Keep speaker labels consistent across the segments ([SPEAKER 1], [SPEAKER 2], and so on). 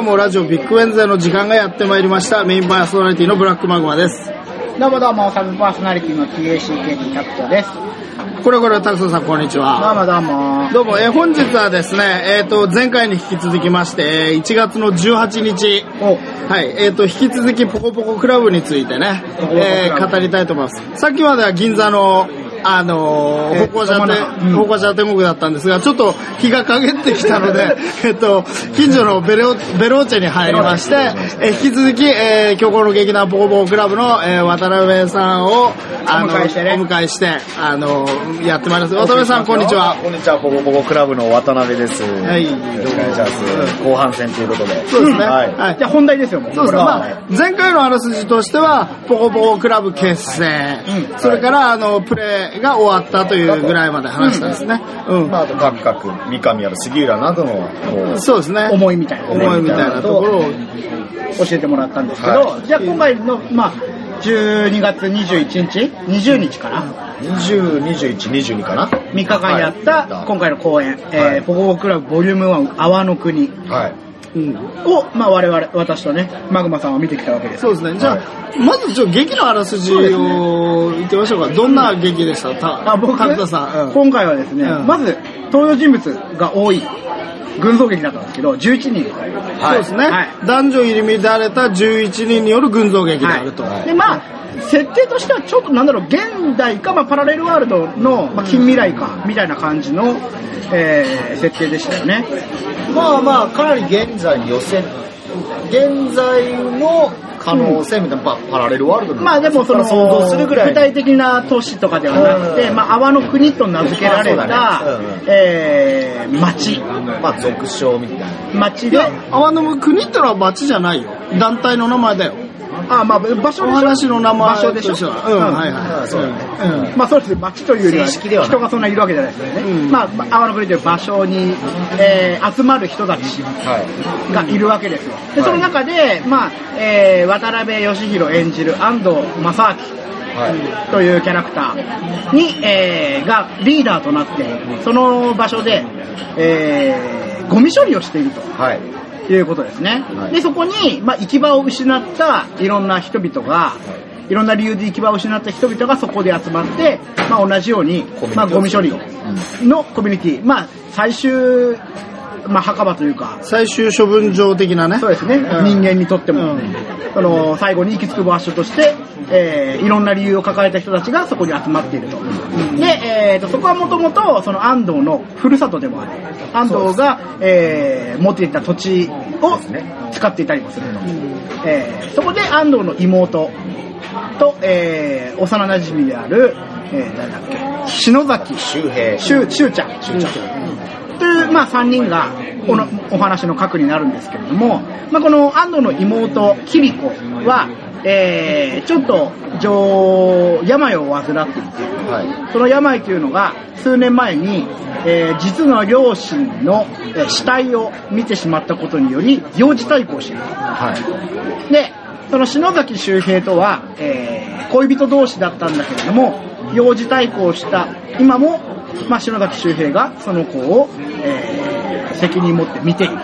[SPEAKER 1] 今日もラジオビッグウェンズデーの時間がやってまいりました。メインパーソナリティのブラックマグマです。
[SPEAKER 2] どうもどうも、サブパーソナリティの TACKD タクトです。
[SPEAKER 1] これこれ、タクソさん、こんにち
[SPEAKER 2] どう
[SPEAKER 1] は。
[SPEAKER 2] もどうも。
[SPEAKER 1] どうも、えー本日はですね、えっ、と、前回に引き続きまして、えー1月の18日、
[SPEAKER 2] お、
[SPEAKER 1] はい、えっ、と、引き続きポコポコクラブについてね、えー語りたいと思います。さっきまでは銀座の、あのー、
[SPEAKER 2] えー
[SPEAKER 1] 歩行者
[SPEAKER 2] ど真ん中うん
[SPEAKER 1] 天、歩行者天国だったんですが、ちょっと日が陰ってきたので、えっと、近所のベロ、ベローチェに入りまして、えー引き続き、えー、今日この劇団ポコポコクラブの、えー渡辺さんを、あの、
[SPEAKER 2] お迎えしてね
[SPEAKER 1] お迎えして、あの、やってまいります。渡辺さん、こんにちは。
[SPEAKER 3] こんにちは、ポコポコクラブの渡辺です。
[SPEAKER 1] はい
[SPEAKER 3] よろしくお願いします。後半戦ということで。
[SPEAKER 1] そうですね。
[SPEAKER 3] はい。
[SPEAKER 1] はい
[SPEAKER 2] じゃあ本題ですよ、もう。
[SPEAKER 1] そうですね。まあ、前回のあらすじとしては、ポコポコクラブ結成、
[SPEAKER 2] うん
[SPEAKER 1] それから、あの、プレーが終わったというぐらいまで話したんですね。うん。
[SPEAKER 3] まあ、あと、カクカク、三上や杉浦などの、
[SPEAKER 1] そうですね。
[SPEAKER 2] 思いみたいなね
[SPEAKER 1] 思いみたいなところを、
[SPEAKER 2] 教えてもらったんですけど、
[SPEAKER 3] は
[SPEAKER 2] じゃあ今回の、まあ、12月21日 ?20 日から
[SPEAKER 3] 20、21、22かな
[SPEAKER 2] ？3日間やった
[SPEAKER 3] はい
[SPEAKER 2] 今回の公演、えー
[SPEAKER 3] はい
[SPEAKER 2] ポコポコクラブボリューム1泡の国
[SPEAKER 3] はい。
[SPEAKER 1] うん。
[SPEAKER 2] を、まあ我々、私とね、マグマさんは見てきたわけです。
[SPEAKER 1] そうですね。じゃあ、
[SPEAKER 3] はい
[SPEAKER 1] まずちょっと劇のあらすじを言ってみましょうか。どんな劇でした？た
[SPEAKER 2] あ僕？
[SPEAKER 1] 角田さん。うん
[SPEAKER 2] 今回はですね、
[SPEAKER 1] うん
[SPEAKER 2] まず登場人物が多い群像劇だったんですけど11人
[SPEAKER 1] そうですね、
[SPEAKER 2] はい
[SPEAKER 1] 男女入り乱れた11人による群像劇であると。
[SPEAKER 2] はいでまあ設定としてはちょっとなんだろう現代か、まあ、パラレルワールドの、まあ、近未来かみたいな感じの、えー設定でしたよね。
[SPEAKER 3] まあまあ、かなり現在に寄せ、現在の可能性みたいな、パパラレルワールドの
[SPEAKER 2] まあでもその
[SPEAKER 3] 想像するぐらい
[SPEAKER 2] 具体的な都市とかではなくて、
[SPEAKER 3] うん
[SPEAKER 2] まあ、泡の国と名付けられた、
[SPEAKER 3] ねうん
[SPEAKER 2] えー町。
[SPEAKER 3] まあ、俗称みたいな。
[SPEAKER 2] 町で。
[SPEAKER 1] 泡の国ってのは町じゃないよ。団体の名前だよ。
[SPEAKER 2] あまあ場所
[SPEAKER 1] お話の名前
[SPEAKER 2] 場所でしょ？
[SPEAKER 1] うん、はいはい。
[SPEAKER 3] うんそうだね
[SPEAKER 1] うん
[SPEAKER 2] まあそうですね、街というよりは人がそんないるわけじゃないですよね。
[SPEAKER 1] うん
[SPEAKER 2] まあ、まあ泡の国という場所に、えー集まる人たち
[SPEAKER 3] はい。
[SPEAKER 2] がいるわけですよ。で、
[SPEAKER 3] はい
[SPEAKER 2] その中で、まあ、えー渡辺義弘演じる安藤正明
[SPEAKER 3] はい。
[SPEAKER 2] というキャラクターに、えーがリーダーとなって、その場所で、えーゴミ処理をしていると。
[SPEAKER 3] はい。
[SPEAKER 2] いうことですね。
[SPEAKER 3] はい
[SPEAKER 2] で、そこに、まあ、行き場を失ったいろんな人々が、いろんな理由で行き場を失った人々がそこで集まって、まあ、同じようにまあ、ゴミ処理のコミュニティ、まあ、最終、まあ、墓場というか、
[SPEAKER 1] 最終処分場的なね。
[SPEAKER 2] そうですね、
[SPEAKER 1] ん
[SPEAKER 2] 人間にとっても、
[SPEAKER 1] うん
[SPEAKER 2] その最後に行き着く場所として、えーいろんな理由を抱えた人たちがそこに集まっていると。で、えーとそこはもともとその安藤のふるさとでもある。安藤が、えー持っていた土地を使っていたりもすると。えーそこで安藤の妹と、えー幼馴染である、えー誰だっけ、篠崎
[SPEAKER 3] 周平。
[SPEAKER 2] しゅう、しゅうちゃん。しゅうちゃん。という、まあ、3人が、このお話の核になるんですけれども、まあ、この安藤の妹、キリコは、えー、ちょっと、上、病を患っていて、
[SPEAKER 3] はい。
[SPEAKER 2] その病というのが、数年前に、えー実の両親のえー死体を見てしまったことにより、幼児対抗している。
[SPEAKER 3] はい。
[SPEAKER 2] で、その篠崎周平とは、えー恋人同士だったんだけれども、幼児対抗した今も、まあ、篠崎周平がその子を、えー責任持って見ている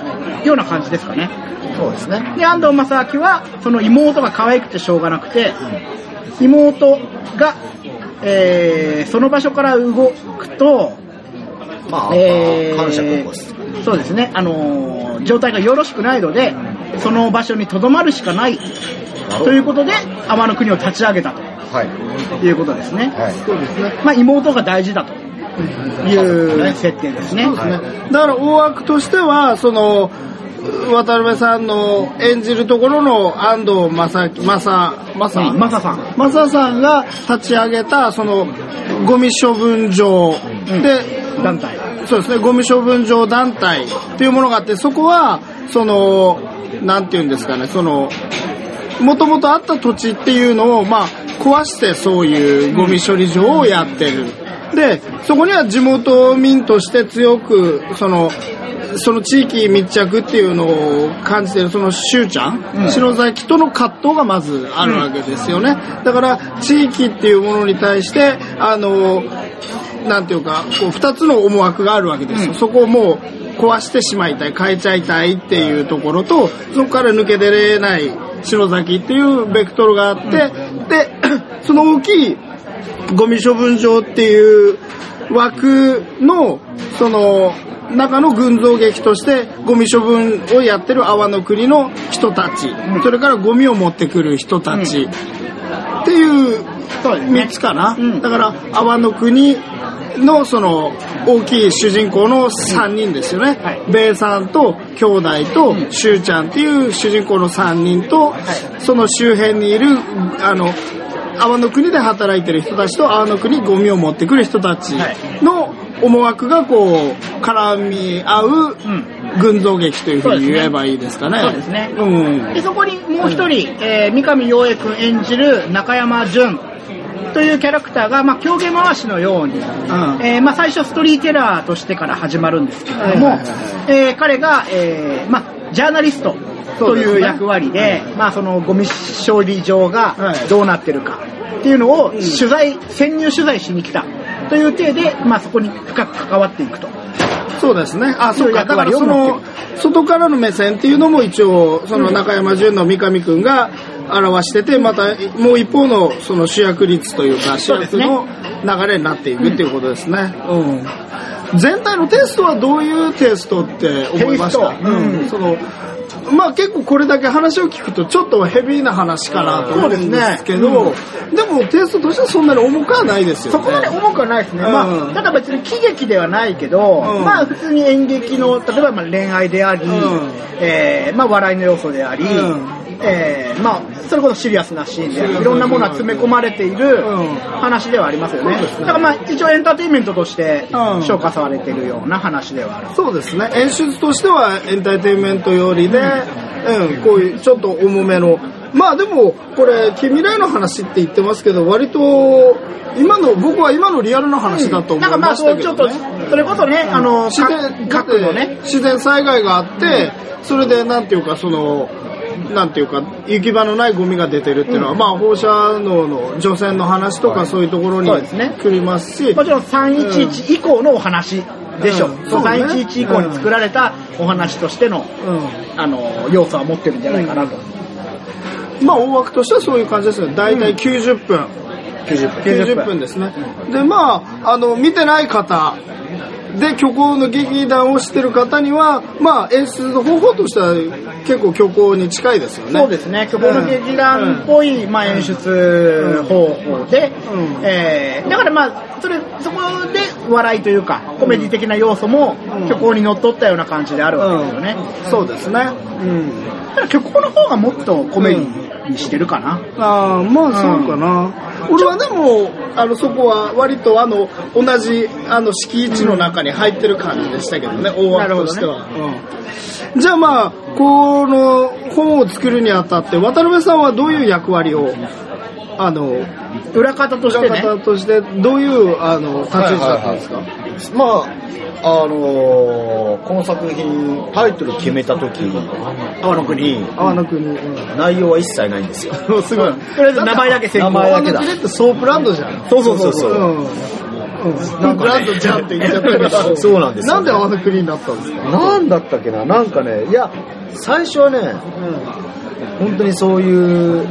[SPEAKER 2] ような感じですかね。
[SPEAKER 3] そうですね。
[SPEAKER 2] で、安藤正明は、その妹が可愛くてしょうがなくて、妹が、えーその場所から動くと、
[SPEAKER 3] まあ、
[SPEAKER 2] えー
[SPEAKER 3] 感謝。
[SPEAKER 2] そうですね、あのー状態がよろしくないので、その場所に留まるしかないということで、天の国を立ち上げた
[SPEAKER 3] はい。
[SPEAKER 2] ということですね。
[SPEAKER 3] はい。
[SPEAKER 1] そうですね。
[SPEAKER 2] まあ、妹が大事だという設定ですね。
[SPEAKER 1] そうですね。だから大枠としては、その、渡辺さんの演じるところの安藤正樹、正、正、
[SPEAKER 2] うんマサさん。
[SPEAKER 1] マサさんが立ち上げた、その、ゴミ処分場
[SPEAKER 2] うん
[SPEAKER 1] で、
[SPEAKER 2] 団体。
[SPEAKER 1] そうですね、ゴミ処分場団体っていうものがあって、そこは、その、なんていうんですかね、その、もともとあった土地っていうのを、まあ、壊してそういうゴミ処理場をやってる。で、そこには地元民として強く、その、その地域密着っていうのを感じてる、そのしゅうちゃん、
[SPEAKER 2] うん
[SPEAKER 1] 篠崎との葛藤がまずあるわけですよね。だから、地域っていうものに対して、あの、なんていうか、こう、二つの思惑があるわけですよ。
[SPEAKER 2] うん
[SPEAKER 1] そこをもう、壊してしまいたい、変えちゃいたいっていうところと、そこから抜け出れない篠崎っていうベクトルがあって、で、その大きいゴミ処分場っていう枠の、その、中の群像劇としてゴミ処分をやってる阿波の国の人たち、それからゴミを持ってくる人たち、っていう
[SPEAKER 2] そうですね。
[SPEAKER 1] 3つかな、
[SPEAKER 2] ん。
[SPEAKER 1] だから阿波の国のその大きい主人公の3人ですよね、
[SPEAKER 2] はい。
[SPEAKER 1] ベイさんと兄弟とシュウちゃんっていう主人公の3人と、その周辺にいるあの阿波の国で働いてる人たちと阿波の国にゴミを持ってくる人たちの思惑がこう絡み合う
[SPEAKER 2] うん。
[SPEAKER 1] 群像劇というふうに言えばいいですかね。
[SPEAKER 2] そうですね。
[SPEAKER 1] うん。
[SPEAKER 2] でそこにもう一人、えー三上洋平君演じる中山淳というキャラクターが、まあ、狂言回しのように、えーまあ、最初ストーリーテラーとしてから始まるんですけれども、
[SPEAKER 1] はいはいはい。
[SPEAKER 2] えー彼が、えーまあ、ジャーナリストという役割で、まあ、そのゴミ処理場が
[SPEAKER 1] はい
[SPEAKER 2] どうなってるかっていうのを取材、潜入取材しに来たという体で、まあ、そこに深く関わっていくと。
[SPEAKER 1] そうですね。あ、そうか。だからその外からの目線っていうのも一応、その中山淳の三上くんが表してて、またもう一方のその主役率というか、主役の流れになっていくっていうことですね。うん。全体のテイストはどういうテイストって思いました？
[SPEAKER 2] うん。
[SPEAKER 1] その、まあ結構これだけ話を聞くとちょっとヘビーな話かなと思うんですけど、でもテイストとしてはそんなに重くはないですよね。
[SPEAKER 2] そこまで重くはないですね。
[SPEAKER 1] うん。
[SPEAKER 2] まあ、ただ別に喜劇ではないけど、
[SPEAKER 1] うん。
[SPEAKER 2] まあ普通に演劇の、例えばまあ恋愛であり、
[SPEAKER 1] ん。
[SPEAKER 2] えーまあ笑いの要素であり、
[SPEAKER 1] うん
[SPEAKER 2] えーまあそれこそシリアスなシーンでいろんなものが詰め込まれている
[SPEAKER 1] うん
[SPEAKER 2] 話ではありますよね。だからまあ一応エンターテインメントとして
[SPEAKER 1] うん
[SPEAKER 2] 消化されているような話ではある。
[SPEAKER 1] そうですね。演出としてはエンターテインメントよりで、うん、こういうちょっと重めの。まあでも、これ、近未来の話って言ってますけど、割と、今の、僕は今のリアルな話だと思
[SPEAKER 2] なんかまあ
[SPEAKER 1] いまし
[SPEAKER 2] そうちょっと
[SPEAKER 1] たけどね。、
[SPEAKER 2] それこそね、あの、
[SPEAKER 1] 自然、
[SPEAKER 2] 核のね、
[SPEAKER 1] 自然災害があって、それでなんていうか、その、なんていうか、行き場のないゴミが出てるっていうのは、まあ放射能の除染の話とかそういうところに
[SPEAKER 2] そうですね
[SPEAKER 1] 来りますし、
[SPEAKER 2] もちろん311以降のお話でしょ。
[SPEAKER 1] うん
[SPEAKER 2] そう
[SPEAKER 1] ね
[SPEAKER 2] 311以降に作られたお話としての、
[SPEAKER 1] うん。
[SPEAKER 2] あの、要素は持ってるんじゃないかなと。
[SPEAKER 1] まあ大枠としてはそういう感じですね。大体90分。
[SPEAKER 2] 90
[SPEAKER 1] 90分ですね。で、まあ、あの、見てない方、で、虚構の劇団をしてる方には、まあ、演出の方法としては結構虚構に近いですよね。
[SPEAKER 2] そうですね。虚構の劇団っぽい、まあ、演出方法で、
[SPEAKER 1] うん
[SPEAKER 2] えーだからまあ、それ、そこで笑いというか、コメディ的な要素も
[SPEAKER 1] うん
[SPEAKER 2] 虚構にのっとったような感じであるわけですよね。
[SPEAKER 1] うんそうですね。うん。
[SPEAKER 2] ただ虚構の方がもっとコメディにしてるかな。
[SPEAKER 1] ああ、まあそうかな。俺はでも、あの、そこは割とあの、同じ、あの、敷地の中に入ってる感じでしたけどね、大枠としては。うん。じゃあまあ、この本を作るにあたって、渡辺さんはどういう役割を、あの、
[SPEAKER 2] 裏方としてね。
[SPEAKER 1] 方として、どういう、あの、立ち位置だったんですか、
[SPEAKER 3] まあ、あのーこの作品、タイトル決めた時
[SPEAKER 2] 阿波の国。
[SPEAKER 3] に、
[SPEAKER 1] 阿波の国。うん。
[SPEAKER 3] 内容は一切ないんですよ。
[SPEAKER 1] すごい。
[SPEAKER 2] とりあえず名前だけ先行。
[SPEAKER 3] 名前だけだ
[SPEAKER 1] ってソープランドじゃん。
[SPEAKER 2] そうそうそうそう。
[SPEAKER 1] うん。うん。ソープランドじゃんって言っちゃったけど。
[SPEAKER 3] そうなんですよ
[SPEAKER 1] なんで泡の国になったんですか？
[SPEAKER 3] なんだったっけな？なんかね、いや、最初はね、本当にそういう、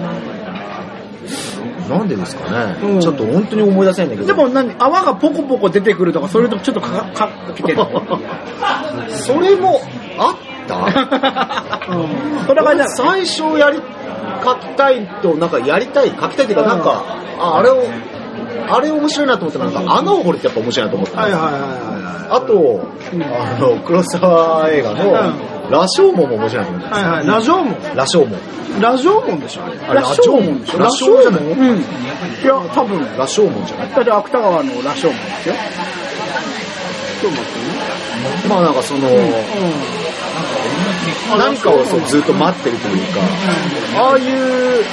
[SPEAKER 3] なんでですかね、
[SPEAKER 1] うん。
[SPEAKER 3] ちょっと本当に思い出せないんだけど。
[SPEAKER 2] でも何泡がポコポコ出てくるとか、それとちょっとかかかけてる。
[SPEAKER 3] それもあった？
[SPEAKER 2] そん。な感じだ
[SPEAKER 3] 最初やり、書きたいと、なんかやりたい、書きたいっていうか、なんか、ああれを、あれ面白いなと思ったら、なんか穴を掘るってやっぱ面白いなと思った。
[SPEAKER 1] はいはいはいは
[SPEAKER 3] あと、あの、黒沢映画の、羅生門も面白いなと思っ
[SPEAKER 1] い。
[SPEAKER 3] た。
[SPEAKER 1] はいはい。ラジオ門。
[SPEAKER 3] 羅生門。
[SPEAKER 1] ラジオ門でしょ？あれ。
[SPEAKER 3] あれ、羅生門でしょ羅生じゃない
[SPEAKER 2] うん。いや、多分。
[SPEAKER 3] 羅生門じゃない？
[SPEAKER 2] だって芥川の羅生門ですよ。
[SPEAKER 1] ちょっと待って？ね。
[SPEAKER 3] まあなんかその、何かをそうずっと待ってるというか、ああいう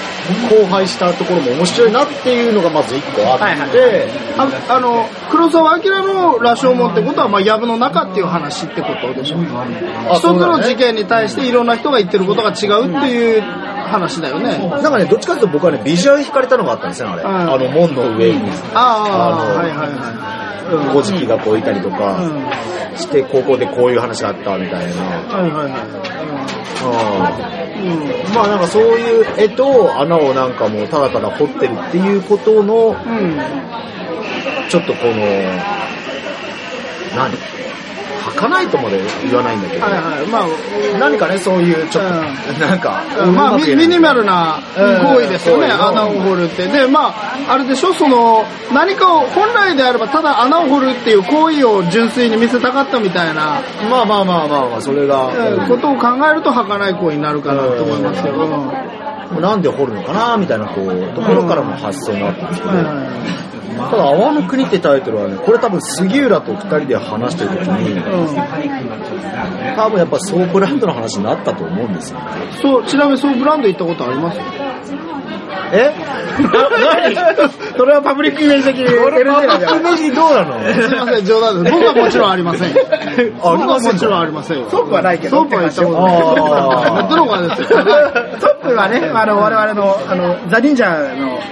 [SPEAKER 3] 荒廃したところも面白いなっていうのがまず一個あって、
[SPEAKER 2] はいはい
[SPEAKER 1] で、ああの、黒澤明の羅生門ってことは、まあ、藪の中っていう話ってことでしょ。
[SPEAKER 3] あ
[SPEAKER 1] 一つの事件に対していろんな人が言ってることが違うっていう話だよね。
[SPEAKER 3] なんかね、どっちかというと僕はね、ビジュアル惹かれたのがあったんですよね、あれ。
[SPEAKER 1] うん
[SPEAKER 3] あの門の上に。
[SPEAKER 1] ああ、はいはいはうん
[SPEAKER 3] 古事記がこういたりとか
[SPEAKER 1] うん
[SPEAKER 3] して、高校でこういう話があったみたいな。
[SPEAKER 1] はいはいはい。
[SPEAKER 3] うん
[SPEAKER 1] うん。
[SPEAKER 3] まあなんかそういう絵と穴をなんかもうただただ掘ってるっていうことの、
[SPEAKER 1] うん。
[SPEAKER 3] ちょっとこの、何？儚いとまで言わないんだけど、
[SPEAKER 1] はいはい。まあ、
[SPEAKER 3] 何かね、そういうちょっと、
[SPEAKER 1] う
[SPEAKER 3] なんか、
[SPEAKER 1] まあ、ミミニマルな行為ですよね、
[SPEAKER 3] うん
[SPEAKER 1] 穴を掘るって。で、まあ、あれでしょ、その、何かを、本来であれば、ただ穴を掘るっていう行為を純粋に見せたかったみたいな、
[SPEAKER 3] まあまあまあまあまあ、それが、
[SPEAKER 1] うん。ことを考えると、儚い行為になるかなと思いますけど。うん。
[SPEAKER 3] なんで掘るのかなみたいなこうところからの発想もあったんですけど、
[SPEAKER 1] はいはい
[SPEAKER 3] ただ「泡の国」ってタイトルはねこれ多分杉浦と二人で話してる時に多分やっぱソープランドの話になったと思うんですよ
[SPEAKER 1] そう、ちなみにそうブランド行ったことあります？
[SPEAKER 3] え？
[SPEAKER 2] それはパブリックイメージ的に
[SPEAKER 3] これパブリックイメージどうなの？
[SPEAKER 1] すいません、冗談です。僕はもちろんありません。僕はもちろんありませんよ。
[SPEAKER 2] ソープはないけど
[SPEAKER 1] ソープは行ったことない。
[SPEAKER 3] あー。
[SPEAKER 1] ドロガですよ。
[SPEAKER 2] トップはね、あの、我々の、あの、ザ・忍者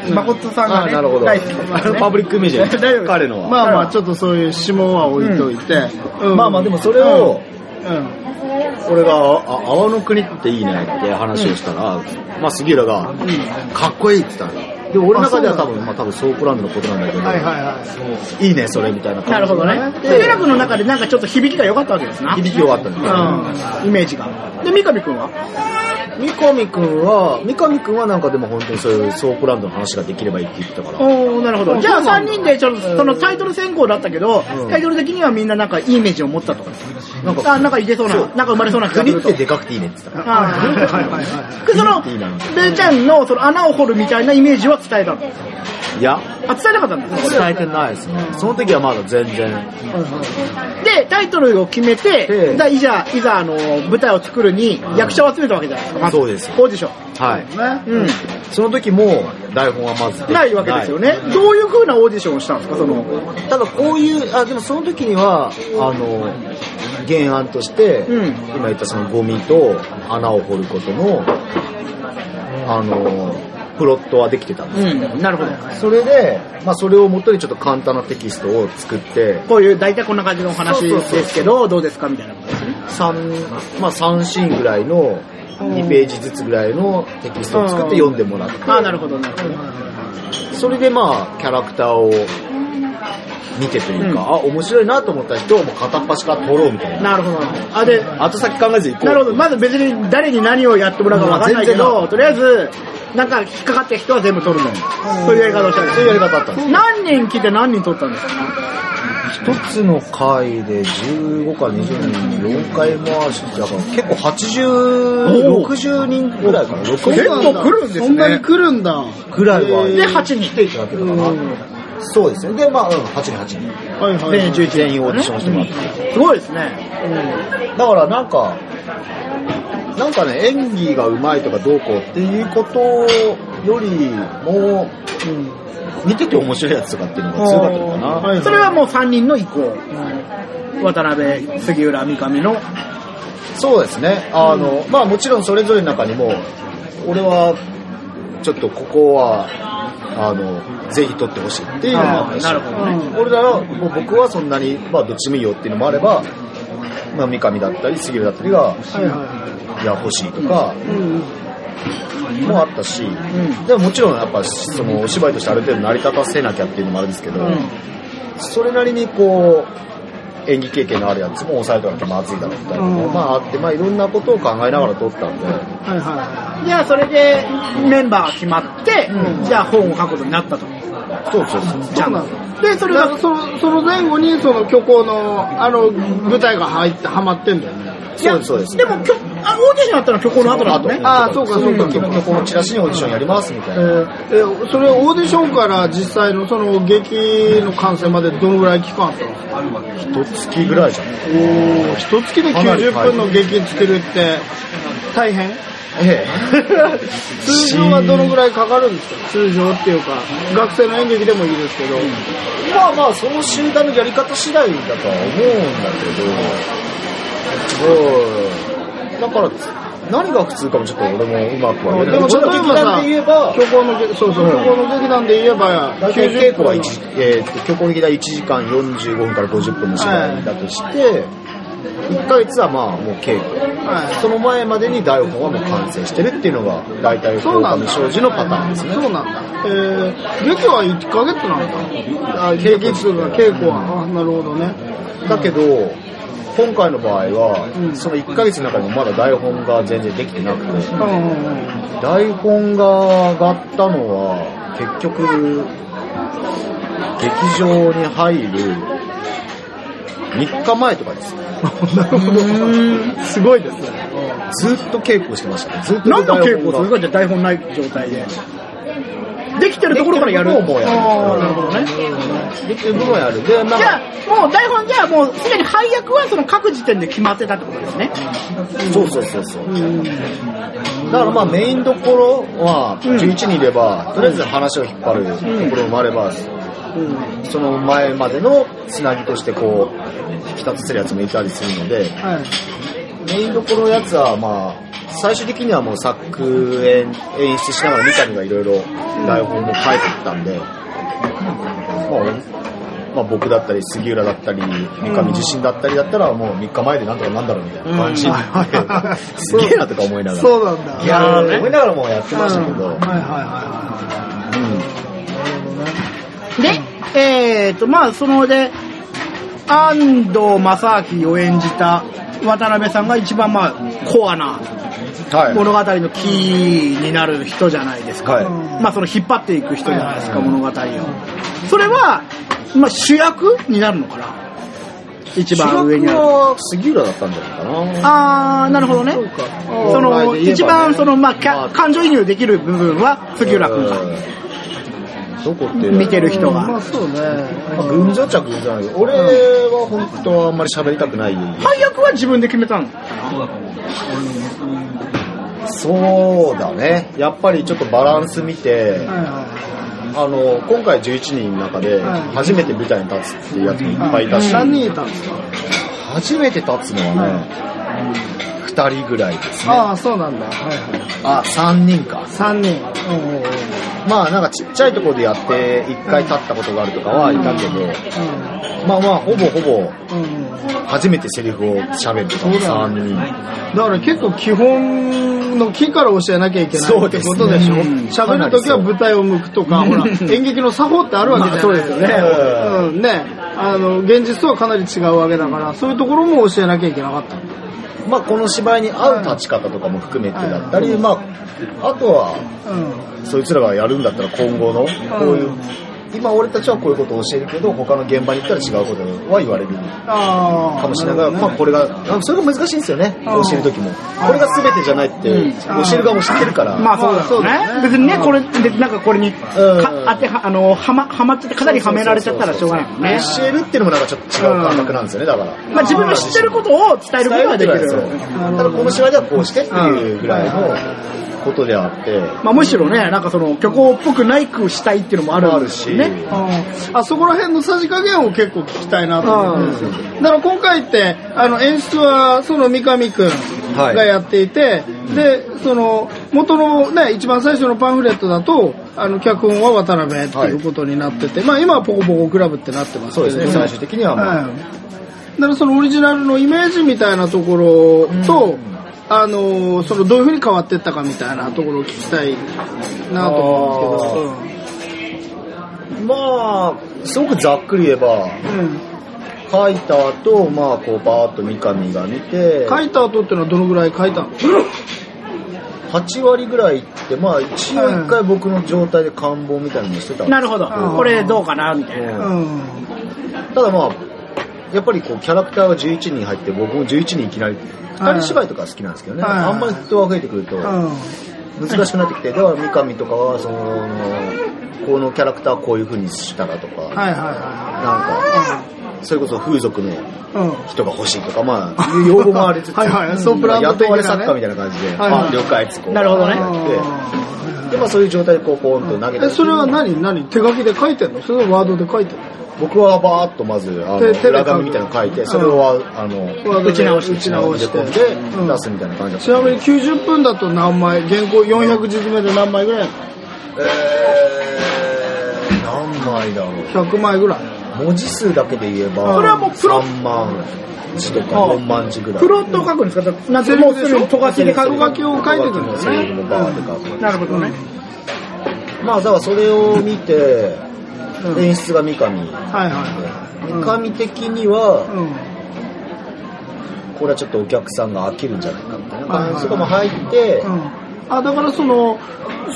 [SPEAKER 2] の誠さんがね、
[SPEAKER 3] あなるほど。
[SPEAKER 2] 大好きです。ね
[SPEAKER 3] パブリックイメージ
[SPEAKER 2] 大丈夫
[SPEAKER 3] 彼のは、
[SPEAKER 1] まあまあ、ちょっとそういう指紋は置いといて。うん。
[SPEAKER 3] まあまあでもそれを、
[SPEAKER 1] うん。
[SPEAKER 3] 俺が、あ、泡の国っていいねって話をしたら、まあ杉浦が、かっこいいって言ったの。で、俺の中では多分、まあ多分ソープランドのことなんだけど、
[SPEAKER 1] はいはいはい。
[SPEAKER 3] いいね、それみたいな感じ
[SPEAKER 2] なるほどね。で、ミラ君の中でなんかちょっと響きが良かったわけですな。
[SPEAKER 3] 響き終わったんですよ。
[SPEAKER 2] うん。イメージが。で、三上君は？
[SPEAKER 3] 三上くんは、三上くんはなんかでも本当にそういうソープランドの話ができればいいって言ってたから。
[SPEAKER 2] おー、なるほど。じゃあ3人でちょっと、そのタイトル先行だったけど、
[SPEAKER 3] うん
[SPEAKER 2] タイトル的にはみんななんかいいイメージを持ったとか。
[SPEAKER 3] なんか
[SPEAKER 2] あ、なんかいけそうななんか生まれそうな気がすると
[SPEAKER 3] 国って。でかくていいねって言ってたから。
[SPEAKER 1] はいはいはい。
[SPEAKER 2] でその、
[SPEAKER 3] いいな
[SPEAKER 2] ベイちゃんのその穴を掘るみたいなイメージは伝えたの。
[SPEAKER 3] いや、
[SPEAKER 2] あ、伝えなかったんだ。
[SPEAKER 3] 伝えてないですね。その時はまだ全然。
[SPEAKER 2] で、タイトルを決めて、いざ、いざ、あの、舞台を作るに役者を集めたわけじゃないですか。
[SPEAKER 3] そうです
[SPEAKER 2] オーディション。
[SPEAKER 3] はい。
[SPEAKER 1] ね。
[SPEAKER 2] うん。
[SPEAKER 3] その時も台本はまず
[SPEAKER 2] ないわけですよね。どういう風なオーディションをしたんですか、その？
[SPEAKER 3] ただこういう、あ、でもその時には、あの、原案として、
[SPEAKER 2] うん
[SPEAKER 3] 今言ったそのゴミと穴を掘ることの、あの、プロットはできてたんですよ。
[SPEAKER 2] うん、なるほど。
[SPEAKER 3] それで、まあそれをもとにちょっと簡単なテキストを作って、
[SPEAKER 2] こういう、大体こんな感じのお話ですけど、どうですか？みたいなことですね。
[SPEAKER 3] 3、まあ3シーンぐらいの、2ページずつぐらいのテキストを作って読んでもらって、
[SPEAKER 2] ああ、なるほど、なるほど。
[SPEAKER 3] それでまあキャラクターを見てというか、あ、面白いなと思った人をもう片っ端から撮ろうみたいな。
[SPEAKER 2] なるほど。あ、で、
[SPEAKER 3] 後先考えず行こう。
[SPEAKER 2] なるほど。まず別に誰に何をやってもらうかわかんないけど、とりあえず、なんか引っかかった人は全部取るのよ。そういうやり方をしたんです
[SPEAKER 3] そういうやり方だったんです。
[SPEAKER 2] 何人来て何人取ったんですか？
[SPEAKER 3] 一つの回で15か20人、4回回し、だから結構80、
[SPEAKER 2] おー
[SPEAKER 3] 60人ぐらいかな、60
[SPEAKER 2] 結構来るんですね
[SPEAKER 1] そんなに来るんだ。
[SPEAKER 3] ぐらいは。
[SPEAKER 2] で、8人。
[SPEAKER 3] 来ていただけたかな。そうですね。で、まあ、うん、8人、8人。
[SPEAKER 1] はいはい。
[SPEAKER 2] 全員11
[SPEAKER 3] 全員オーディションしてもらって。
[SPEAKER 2] すごいですね。
[SPEAKER 3] だからなんか、なんかね、演技が上手いとかどうこうっていうことよりも、見てて面白いやつとかっていうのが強かったのかな。
[SPEAKER 1] はいはい
[SPEAKER 2] それはもう3人の意向。渡辺、杉浦、三上の。
[SPEAKER 3] そうですね。あの、まあもちろんそれぞれの中にも、俺は、ちょっとここは、あの、ぜひ撮ってほしいっていうのもあったし、
[SPEAKER 2] あーなるほどね
[SPEAKER 3] 俺らは、もう僕はそんなに、まあどっちでもいいよっていうのもあれば、まあ三上だったり、杉浦だったりが、
[SPEAKER 1] はいはい
[SPEAKER 3] や、欲しいとか。もあったし、でももちろんやっぱそのお芝居としてある程度成り立たせなきゃっていうのもあるんですけど、それなりにこう演技経験のあるやつも抑えとかなきゃまずいだろうみたいなのまああって、まあいろんなことを考えながら撮ったんで、
[SPEAKER 1] はいは
[SPEAKER 2] じゃあそれでメンバーが決まって、じゃあ本を書くことになったと。
[SPEAKER 3] そうそうそう。
[SPEAKER 1] い。そうなんだ。
[SPEAKER 2] で、それが
[SPEAKER 1] そのその前後にその虚構のあの舞台が入ってはまってんだよね。
[SPEAKER 3] そうです、そうです。
[SPEAKER 2] でも、きょあオーディションやったのは虚構の後なのね。
[SPEAKER 1] あーそうかそうか
[SPEAKER 3] その時このチラシにオーディションやりますみたいな。
[SPEAKER 1] えそれオーディションから実際のその劇の完成までどのぐらい期間あったの？
[SPEAKER 3] 一月ぐらいじゃん。
[SPEAKER 1] おお一月で90分の劇作るって大変？
[SPEAKER 3] ええ。
[SPEAKER 1] 通常はどのぐらいかかるんですか？通常っていうか学生の演劇でもいいですけど、
[SPEAKER 3] まあまあ、その集団のやり方次第だとは思うんだけど、うん。だから、何が普通かもちょっと俺もうまくは言えない。
[SPEAKER 1] でも例えば
[SPEAKER 3] 劇団
[SPEAKER 1] さ
[SPEAKER 3] で言えば、
[SPEAKER 1] 虚構の劇そうそう、虚構の劇団で言えば
[SPEAKER 3] 大体稽古は1時、えーと、虚構劇団1時間45分から50分の芝居だとして、1ヶ月はまあもう稽古。
[SPEAKER 1] はい
[SPEAKER 3] その前までに台本はもう完成してるっていうのが、大体、
[SPEAKER 1] そうなんだ
[SPEAKER 3] 狼障子のパターンですね。
[SPEAKER 1] そうなんだ。えー、劇は1ヶ月なんだ。あ、稽古とか稽古は。あ、なるほどね。
[SPEAKER 3] だけど、今回の場合は、
[SPEAKER 1] うん
[SPEAKER 3] その1ヶ月の中にもまだ台本が全然できてなくて、
[SPEAKER 1] うんうんうん。
[SPEAKER 3] 台本が上がったのは、結局、劇場に入る3日前とかですよ。
[SPEAKER 1] なるほど。すごいですね。
[SPEAKER 3] ずっと稽古してましたね。ずっと
[SPEAKER 2] 何の稽古
[SPEAKER 3] が
[SPEAKER 2] するかじゃあ台本ない状態で。できてるところからやる。
[SPEAKER 3] できてる
[SPEAKER 2] ね。
[SPEAKER 3] できてる部分はやる。
[SPEAKER 2] じゃ
[SPEAKER 3] か、
[SPEAKER 2] あ、もう台本じゃあもうすでに配役はその各時点で決まってたってことですね。
[SPEAKER 3] そうそうそうそう。だからまあメインどころは11人いれば、とりあえず話を引っ張るところもあれば、その前までのつなぎとしてこう、引き立たせるやつもいたりするので、
[SPEAKER 1] はい。
[SPEAKER 3] メインどころのやつはまあ、最終的にはもう作演、演出しながら三上がいろいろ台本も書いていったんで、まあ、まあ僕だったり杉浦だったり三上自身だったりだったらもう3日前でなんとかなんだろうみたいな感じで、すげえなとか思いながら。
[SPEAKER 1] そうなんだ。
[SPEAKER 3] いや思いながらもやってましたけど、
[SPEAKER 1] はいはいは
[SPEAKER 3] うん
[SPEAKER 2] で、えーと、まあそので、安藤正明を演じた渡辺さんが一番まあコアな
[SPEAKER 3] はい。
[SPEAKER 2] 物語のキーになる人じゃないですか。
[SPEAKER 3] はい
[SPEAKER 2] まあその引っ張っていく人じゃないですか、物語を。それは、まあ主役になるのかな一番上にある。
[SPEAKER 3] 杉浦だったんじゃないかな。
[SPEAKER 2] あー、なるほどね。
[SPEAKER 1] い。そ
[SPEAKER 2] の、
[SPEAKER 3] ね
[SPEAKER 2] 一番その、まあ、感情移入できる部分は杉浦君が
[SPEAKER 3] うんどこって。
[SPEAKER 2] 見てる人が。
[SPEAKER 1] まあそうね。
[SPEAKER 3] まあ、群青っちゃ群青なんだけど、俺は本当はあんまり喋りたくない。
[SPEAKER 2] 配役は自分で決めたの？
[SPEAKER 3] そうだね。やっぱりちょっとバランス見て、
[SPEAKER 1] はいは
[SPEAKER 3] あの、今回11人の中で
[SPEAKER 1] はい。
[SPEAKER 3] 初めて舞台に立つっていうやつもいっぱいいたし、
[SPEAKER 1] 何人いたんですか？
[SPEAKER 3] 初めて立つのはね、2人ぐらいですね。
[SPEAKER 1] ああ、そうなんだ。はいはい。
[SPEAKER 3] あ、3人か。
[SPEAKER 1] 3人。
[SPEAKER 3] まあなんかちっちゃいところでやって1回立ったことがあるとかはいたけど、まあまあほぼほぼ
[SPEAKER 1] うん。うん。
[SPEAKER 3] 初めてセリフを喋るとか
[SPEAKER 1] そうだ
[SPEAKER 3] 3人。
[SPEAKER 1] だから結構基本の木から教えなきゃいけないってことでしょ？
[SPEAKER 3] うん
[SPEAKER 1] 喋、るときは舞台を向くとか、ほら、演劇の作法ってあるわけじゃない、
[SPEAKER 2] まあそうですよね
[SPEAKER 1] うん、ね。あの、現実とはかなり違うわけだから、そういうところも教えなきゃいけなかった。
[SPEAKER 3] まあこの芝居に合う立ち方とかも含めてだったり、まあ、あとは、
[SPEAKER 1] うん。
[SPEAKER 3] そいつらがやるんだったら今後の、こういう、今俺たちはこういうことを教えるけど、他の現場に行ったら違うことは言われる
[SPEAKER 1] ああ。
[SPEAKER 3] かもしれないが、まあこれが、あそれが難しいんですよね、
[SPEAKER 1] うん
[SPEAKER 3] 教えるときも。これが全てじゃないって、
[SPEAKER 2] うん
[SPEAKER 3] 教える側も知ってるから。
[SPEAKER 2] まあそうだよ
[SPEAKER 1] そうね
[SPEAKER 2] ね。別にね、これ、でなんかこれに、当ては、あの、はま、はまってて、かなりはめられちゃったらしょうがないもんね。
[SPEAKER 3] 教えるっていうのもなんかちょっと違う感覚なんですよね、だから。
[SPEAKER 2] まあ自分の知ってることを伝えることができる。
[SPEAKER 3] 伝えるっていうのはそうただこの芝居ではこうしてっていうぐらいのことであって、
[SPEAKER 2] まあむしろね、なんかその、虚構っぽくないくしたいっていうのもある
[SPEAKER 3] あるし、
[SPEAKER 2] ね。
[SPEAKER 1] うん。あそこら辺のさじ加減を結構聞きたいなと思ってるんですよ。だから今回って、あの演出はその三上くんがやっていて、で、その元のね、一番最初のパンフレットだと、あの脚本は渡辺っていうことになってて、まあ今はポコポコクラブってなってますけれども。
[SPEAKER 3] そうですね、最終的にはまあ、
[SPEAKER 1] はい。だからそのオリジナルのイメージみたいなところと、あのそのどういう風に変わっていったかみたいなところを聞きたいなと思うんですけど。
[SPEAKER 3] まあ、すごくざっくり言えば、
[SPEAKER 1] うんうん
[SPEAKER 3] 書いた後、まあこうバーッと三上が見て、
[SPEAKER 1] 書いた後っていうのはどのぐらい書いたの？
[SPEAKER 3] 8割ぐらいいって、まあ一応一回僕の状態で官房みたいなのもしてたんです
[SPEAKER 2] なるほど
[SPEAKER 1] うん。
[SPEAKER 2] これどうかなみたいな。
[SPEAKER 3] うん
[SPEAKER 1] うん。
[SPEAKER 3] ただまあ、やっぱりこうキャラクターが11人入って、僕も11人いきなり、2人芝居とか好きなんですけどね、
[SPEAKER 1] はい。
[SPEAKER 3] あんまり人が増えてくると
[SPEAKER 1] うん。
[SPEAKER 3] 難しくなってきて、だから三上とかは、その、このキャラクターはこういう風にしたらとか、
[SPEAKER 1] はいはいは
[SPEAKER 3] なんか、それこそ風俗の。人が欲しいとか、まあ、いう用語もありつつ、
[SPEAKER 1] はいはい。プラ
[SPEAKER 3] 雇われ作家みたいな感じで、
[SPEAKER 1] はいはい。
[SPEAKER 3] あ、了解っつこう
[SPEAKER 2] なるほどね。
[SPEAKER 3] で、まあそういう状態でこうポンと投げて、
[SPEAKER 1] え、それは何何？手書きで書いてんの？それはワードで書いてんの？
[SPEAKER 3] 僕はバーっとまず、あの、裏紙みたいなの書いて、それを、あの、
[SPEAKER 2] 打ち直して
[SPEAKER 1] 打ち直して。
[SPEAKER 3] 出すみたいな感じ。
[SPEAKER 1] ちなみに90分だと何枚？原稿400字詰めで何枚ぐらい？
[SPEAKER 3] えー、何枚だろう。
[SPEAKER 1] 100枚ぐらい。
[SPEAKER 3] 文字数だけで言えば、
[SPEAKER 2] それはもうプロ
[SPEAKER 3] 3万字とか
[SPEAKER 2] あ
[SPEAKER 3] 4万字ぐらい。
[SPEAKER 2] プロットを書くんですか？なんてもうすぐにとがきで書
[SPEAKER 1] きを書いてくるんですね。
[SPEAKER 2] なるほどね。
[SPEAKER 3] まあ、だからそれを見て、
[SPEAKER 1] うん。
[SPEAKER 3] 演出が三上。
[SPEAKER 1] はいはいうん
[SPEAKER 3] 三上的には、
[SPEAKER 1] うん。
[SPEAKER 3] これはちょっとお客さんが飽きるんじゃないかみたいな。感じとかも入って、
[SPEAKER 1] うん。あだからその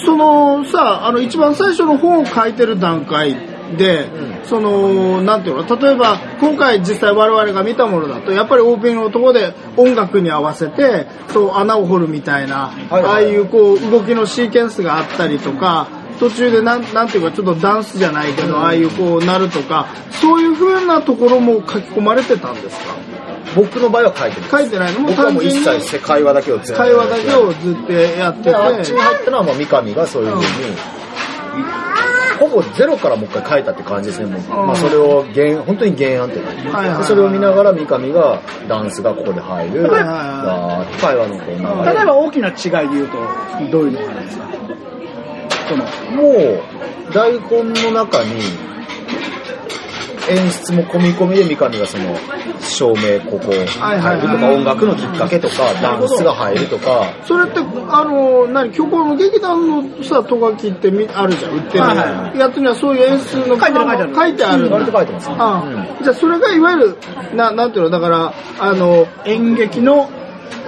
[SPEAKER 1] そのさあの一番最初の本を書いてる段階で、
[SPEAKER 3] うん。
[SPEAKER 1] そのなんていうの例えば今回実際我々が見たものだとやっぱりオープニングのところで音楽に合わせてそう穴を掘るみたいな、
[SPEAKER 3] はいはい。
[SPEAKER 1] ああいうこう動きのシーケンスがあったりとか途中でなんなんていうかちょっとダンスじゃないけど、ああいうこうなるとかそういう風なところも書き込まれてたんですか？
[SPEAKER 3] 僕の場合は書いてる。
[SPEAKER 1] 書いてないの？もう
[SPEAKER 3] 僕はもう一切会話だけをずっと
[SPEAKER 1] 会話だけをずっとやってて。
[SPEAKER 3] で、あっちに入ったのは、まあ、三上がそういうふうに、ほぼゼロからもう一回書いたって感じですね、もう。
[SPEAKER 1] うん。
[SPEAKER 3] まあ、それを原、本当に原案っていうか、
[SPEAKER 1] はいはいはい。
[SPEAKER 3] でそれを見ながら三上がダンスがここで入る、
[SPEAKER 1] はいはいはい
[SPEAKER 3] わーって会話のこう流れ。
[SPEAKER 2] 例えば大きな違いで言うと、どういうのがあるんですか？その、
[SPEAKER 3] もう、台本の中に、演出も込み込みで三上がその、照明ここ入るとか、音楽のきっかけとか、ダンスが入るとか、
[SPEAKER 1] それって、あの、何、虚構の劇団のさ、とがきってみあるじゃん、売ってる、
[SPEAKER 2] はいはいは
[SPEAKER 1] やつにはそういう演出の
[SPEAKER 2] 書いてある
[SPEAKER 1] 書いてある
[SPEAKER 3] 割と書いてます
[SPEAKER 1] じゃあそれがいわゆる、ななんていうの、だから、あの、
[SPEAKER 2] 演劇の、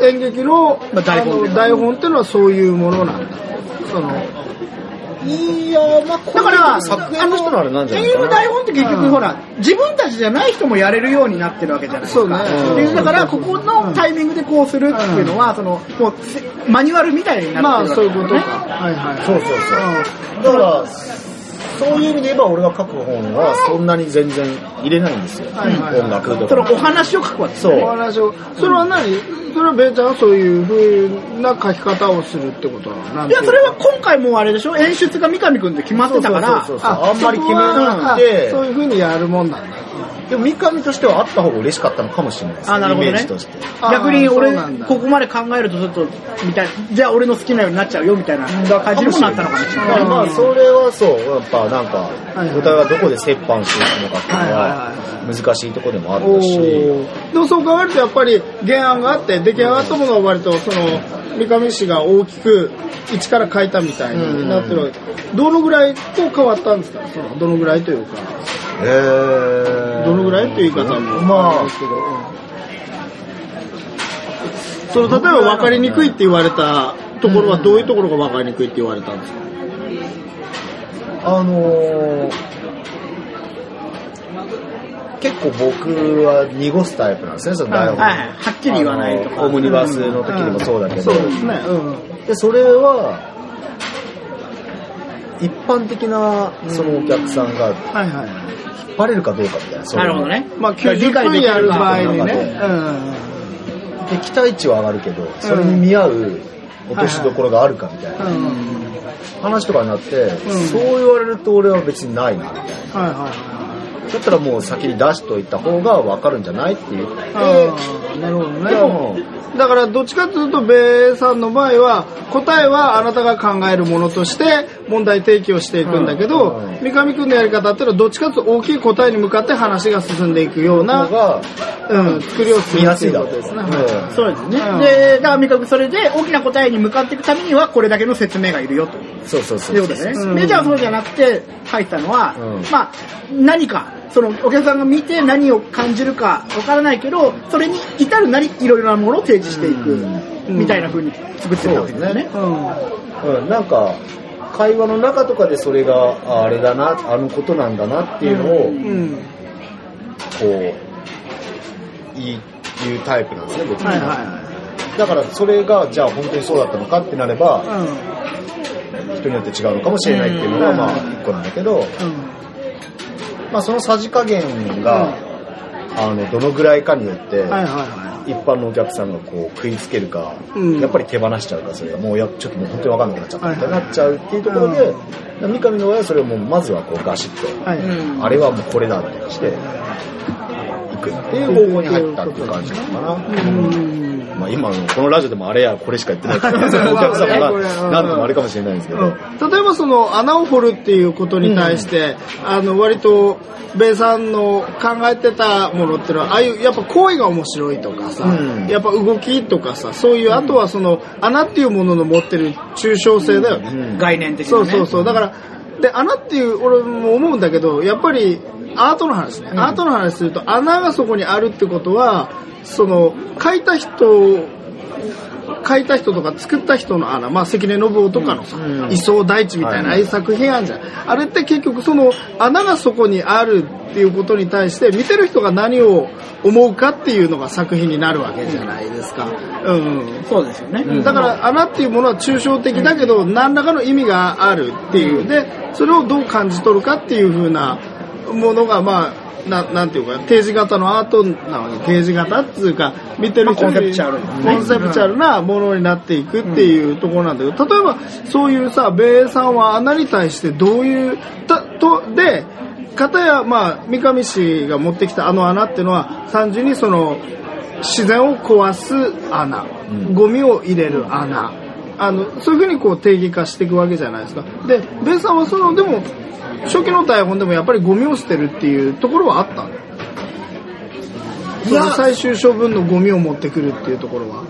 [SPEAKER 1] 演劇の,、
[SPEAKER 2] まあ台本
[SPEAKER 1] あの台本っていうのはそういうものなんだ。その、
[SPEAKER 3] いやまあ、
[SPEAKER 2] だから、
[SPEAKER 3] 作演の人のあれなんじゃないかな。
[SPEAKER 2] 台本って結局ほら、自分たちじゃない人もやれるようになってるわけじゃないですか。
[SPEAKER 1] そうね
[SPEAKER 2] だから、ここのタイミングでこうするっていうのは、その、もうせ、マニュアルみたいにな
[SPEAKER 1] まあ
[SPEAKER 2] ってるわけ
[SPEAKER 1] そういうことか。はいはい。
[SPEAKER 3] そうそうそう。だから、そういう意味で言えば俺が書く本はそんなに全然入れないんですよ。
[SPEAKER 1] はいはい
[SPEAKER 3] 音楽と
[SPEAKER 2] そのお
[SPEAKER 3] か。
[SPEAKER 2] 話を書くわけです
[SPEAKER 3] そう。
[SPEAKER 1] お話を、それは何？それはベイちゃんはそういう風な書き方をするってことなの
[SPEAKER 2] いや、
[SPEAKER 1] てう
[SPEAKER 2] それは今回もうあれでしょ？演出が三上くんで決まってたから、
[SPEAKER 3] そうそうそうあんまり決めなくて。
[SPEAKER 1] そういう風にやるもんなんだ。
[SPEAKER 3] でも三上としてはあった方が嬉しかったのかもしれないです。
[SPEAKER 2] あなるほどね。
[SPEAKER 3] イメージとして。
[SPEAKER 1] あ
[SPEAKER 2] 逆に俺ここまで考えるとちょっとみたいなじゃあ俺の好きなようになっちゃうよみたいな感じにもなったのかもしれない。
[SPEAKER 3] まあ、それはそう、やっぱなんか、
[SPEAKER 1] はい。
[SPEAKER 3] 舞台はどこで折半していくのかっていうの
[SPEAKER 1] は
[SPEAKER 3] 難しいところでもあ
[SPEAKER 1] お
[SPEAKER 3] ったし、
[SPEAKER 1] ーでもそう考えるとやっぱり原案があって出来上がったものは割とその三上氏が大きく一から書いたみたいになってるわけ。どのぐらいこう変わったんですか？そのどのぐらいというか
[SPEAKER 3] えー。
[SPEAKER 1] どのぐらいっていう言い方も。
[SPEAKER 3] まあ。
[SPEAKER 1] ですけど、うんその例えば分かりにくいって言われたところはどういうところが分かりにくいって言われたんですか、
[SPEAKER 3] あのー、結構僕は濁すタイプなんですね、その台本。
[SPEAKER 2] はい。はい。はっきり言わないとか。
[SPEAKER 3] オムニバスの時にもそうだけど。
[SPEAKER 1] そうですね、うん。
[SPEAKER 3] で、それは、一般的なそのお客さんが
[SPEAKER 1] はいはい
[SPEAKER 3] 引っ張れるかどうかみたいな。
[SPEAKER 2] なるほどね。
[SPEAKER 1] まあ90分やる場合にね、
[SPEAKER 3] 理解できるで、期待値は上がるけど、それに見合う落としどころがあるかみたいな。
[SPEAKER 1] うん。うんうん
[SPEAKER 3] 話とかになって、
[SPEAKER 1] ん。
[SPEAKER 3] そう言われると俺は別にないな、みたいな。
[SPEAKER 1] はいはいはい。
[SPEAKER 3] だったらもう先に出しといた方が分かるんじゃないって言って、
[SPEAKER 1] なるほどね。
[SPEAKER 3] でも、
[SPEAKER 1] だからどっちかというと米さんの場合は答えはあなたが考えるものとして問題提起をしていくんだけど、
[SPEAKER 3] うん。うん
[SPEAKER 1] 三上君のやり方ってのはどっちかというと大きい答えに向かって話が進んでいくようなうん、作りをする
[SPEAKER 3] 見やすいだろう
[SPEAKER 1] っていうことですね。
[SPEAKER 3] うん。
[SPEAKER 2] そうですね、
[SPEAKER 1] うん。
[SPEAKER 2] でだから三上それで大きな答えに向かっていくためにはこれだけの説明がいるよと。
[SPEAKER 3] そうそうそう。
[SPEAKER 2] いうことですね、じゃあそうじゃなくて書いたのは、
[SPEAKER 3] うん。
[SPEAKER 2] まあ何かそのお客さんが見て何を感じるかわからないけどそれに至るなりいろいろなものを提示していく、
[SPEAKER 1] うん。
[SPEAKER 2] みたいな風に作ってたわけですね。
[SPEAKER 1] うん。
[SPEAKER 3] うん、なんか、会話の中とかでそれが、ああれだな、あのことなんだなっていうのを、
[SPEAKER 1] うん。
[SPEAKER 3] こう、言うタイプなんですね、僕。
[SPEAKER 1] はい
[SPEAKER 3] は。
[SPEAKER 1] は
[SPEAKER 3] だからそれが、じゃあ本当にそうだったのかってなれば、
[SPEAKER 1] いはい。
[SPEAKER 3] 人によって違うのかもしれないっていうのが、
[SPEAKER 1] うん。
[SPEAKER 3] まあ、一個なんだけど、
[SPEAKER 1] うん
[SPEAKER 3] まあ、そのさじ加減が、あの、どのぐらいかによって、
[SPEAKER 1] はいはいは
[SPEAKER 3] 一般のお客さんがこう食いつけるか、
[SPEAKER 1] うん。
[SPEAKER 3] やっぱり手放しちゃうか、それがもうやちょっともう本当に分かんなくなっちゃった
[SPEAKER 1] はいはい
[SPEAKER 3] ってなっちゃうっていうところで、三上の場合はそれをもうまずはこうガシッと、あれはもうこれだってして、行くっていう方向に入ったっていう感じなのかな。
[SPEAKER 1] うん。
[SPEAKER 3] まあ今のこのラジオでもあれやこれしか言ってないから、お客様が何ともあれかもしれないんですけど、
[SPEAKER 1] うん。例えばその穴を掘るっていうことに対して、あの割と米さんの考えてたものっていうのはああいうやっぱ行為が面白いとかさ、
[SPEAKER 3] うん。
[SPEAKER 1] やっぱ動きとかさそういうあとはその穴っていうものの持ってる抽象性だよね、
[SPEAKER 3] うん。
[SPEAKER 2] 概念的なね。
[SPEAKER 1] そうそうそう。だからで穴っていう俺も思うんだけどやっぱりアートの話ね、アートの話すると穴がそこにあるってことはその描いた人描いた人とか作った人の穴、まあ、関根信夫とかのさ、
[SPEAKER 3] うん。
[SPEAKER 1] 磯生大地みたいな、
[SPEAKER 3] はい。
[SPEAKER 1] ああいう作品あるじゃん。あれって結局その穴がそこにあるっていうことに対して見てる人が何を思うかっていうのが作品になるわけじゃないですか。うん、うん。
[SPEAKER 2] そうですよね。
[SPEAKER 1] だから穴っていうものは抽象的だけど何らかの意味があるっていう。でそれをどう感じ取るかっていう風なものがまあななんていうか定時型のアートなわけ。定時型っていうか見てる人に
[SPEAKER 2] まあコンセプチュアルな
[SPEAKER 1] ものになっていくっていうところなんだけど例えばそういうさ米さんは穴に対してどういうたとで片やまあ三上氏が持ってきたあの穴っていうのは単純にその自然を壊す穴、
[SPEAKER 3] うん。
[SPEAKER 1] ゴミを入れる穴あのそういうふうにこう定義化していくわけじゃないですか。でベイさんはそのでも初期の台本でもやっぱりゴミを捨てるっていうところはあった？の
[SPEAKER 3] いや。
[SPEAKER 1] その最終処分のゴミを持ってくるっていうところは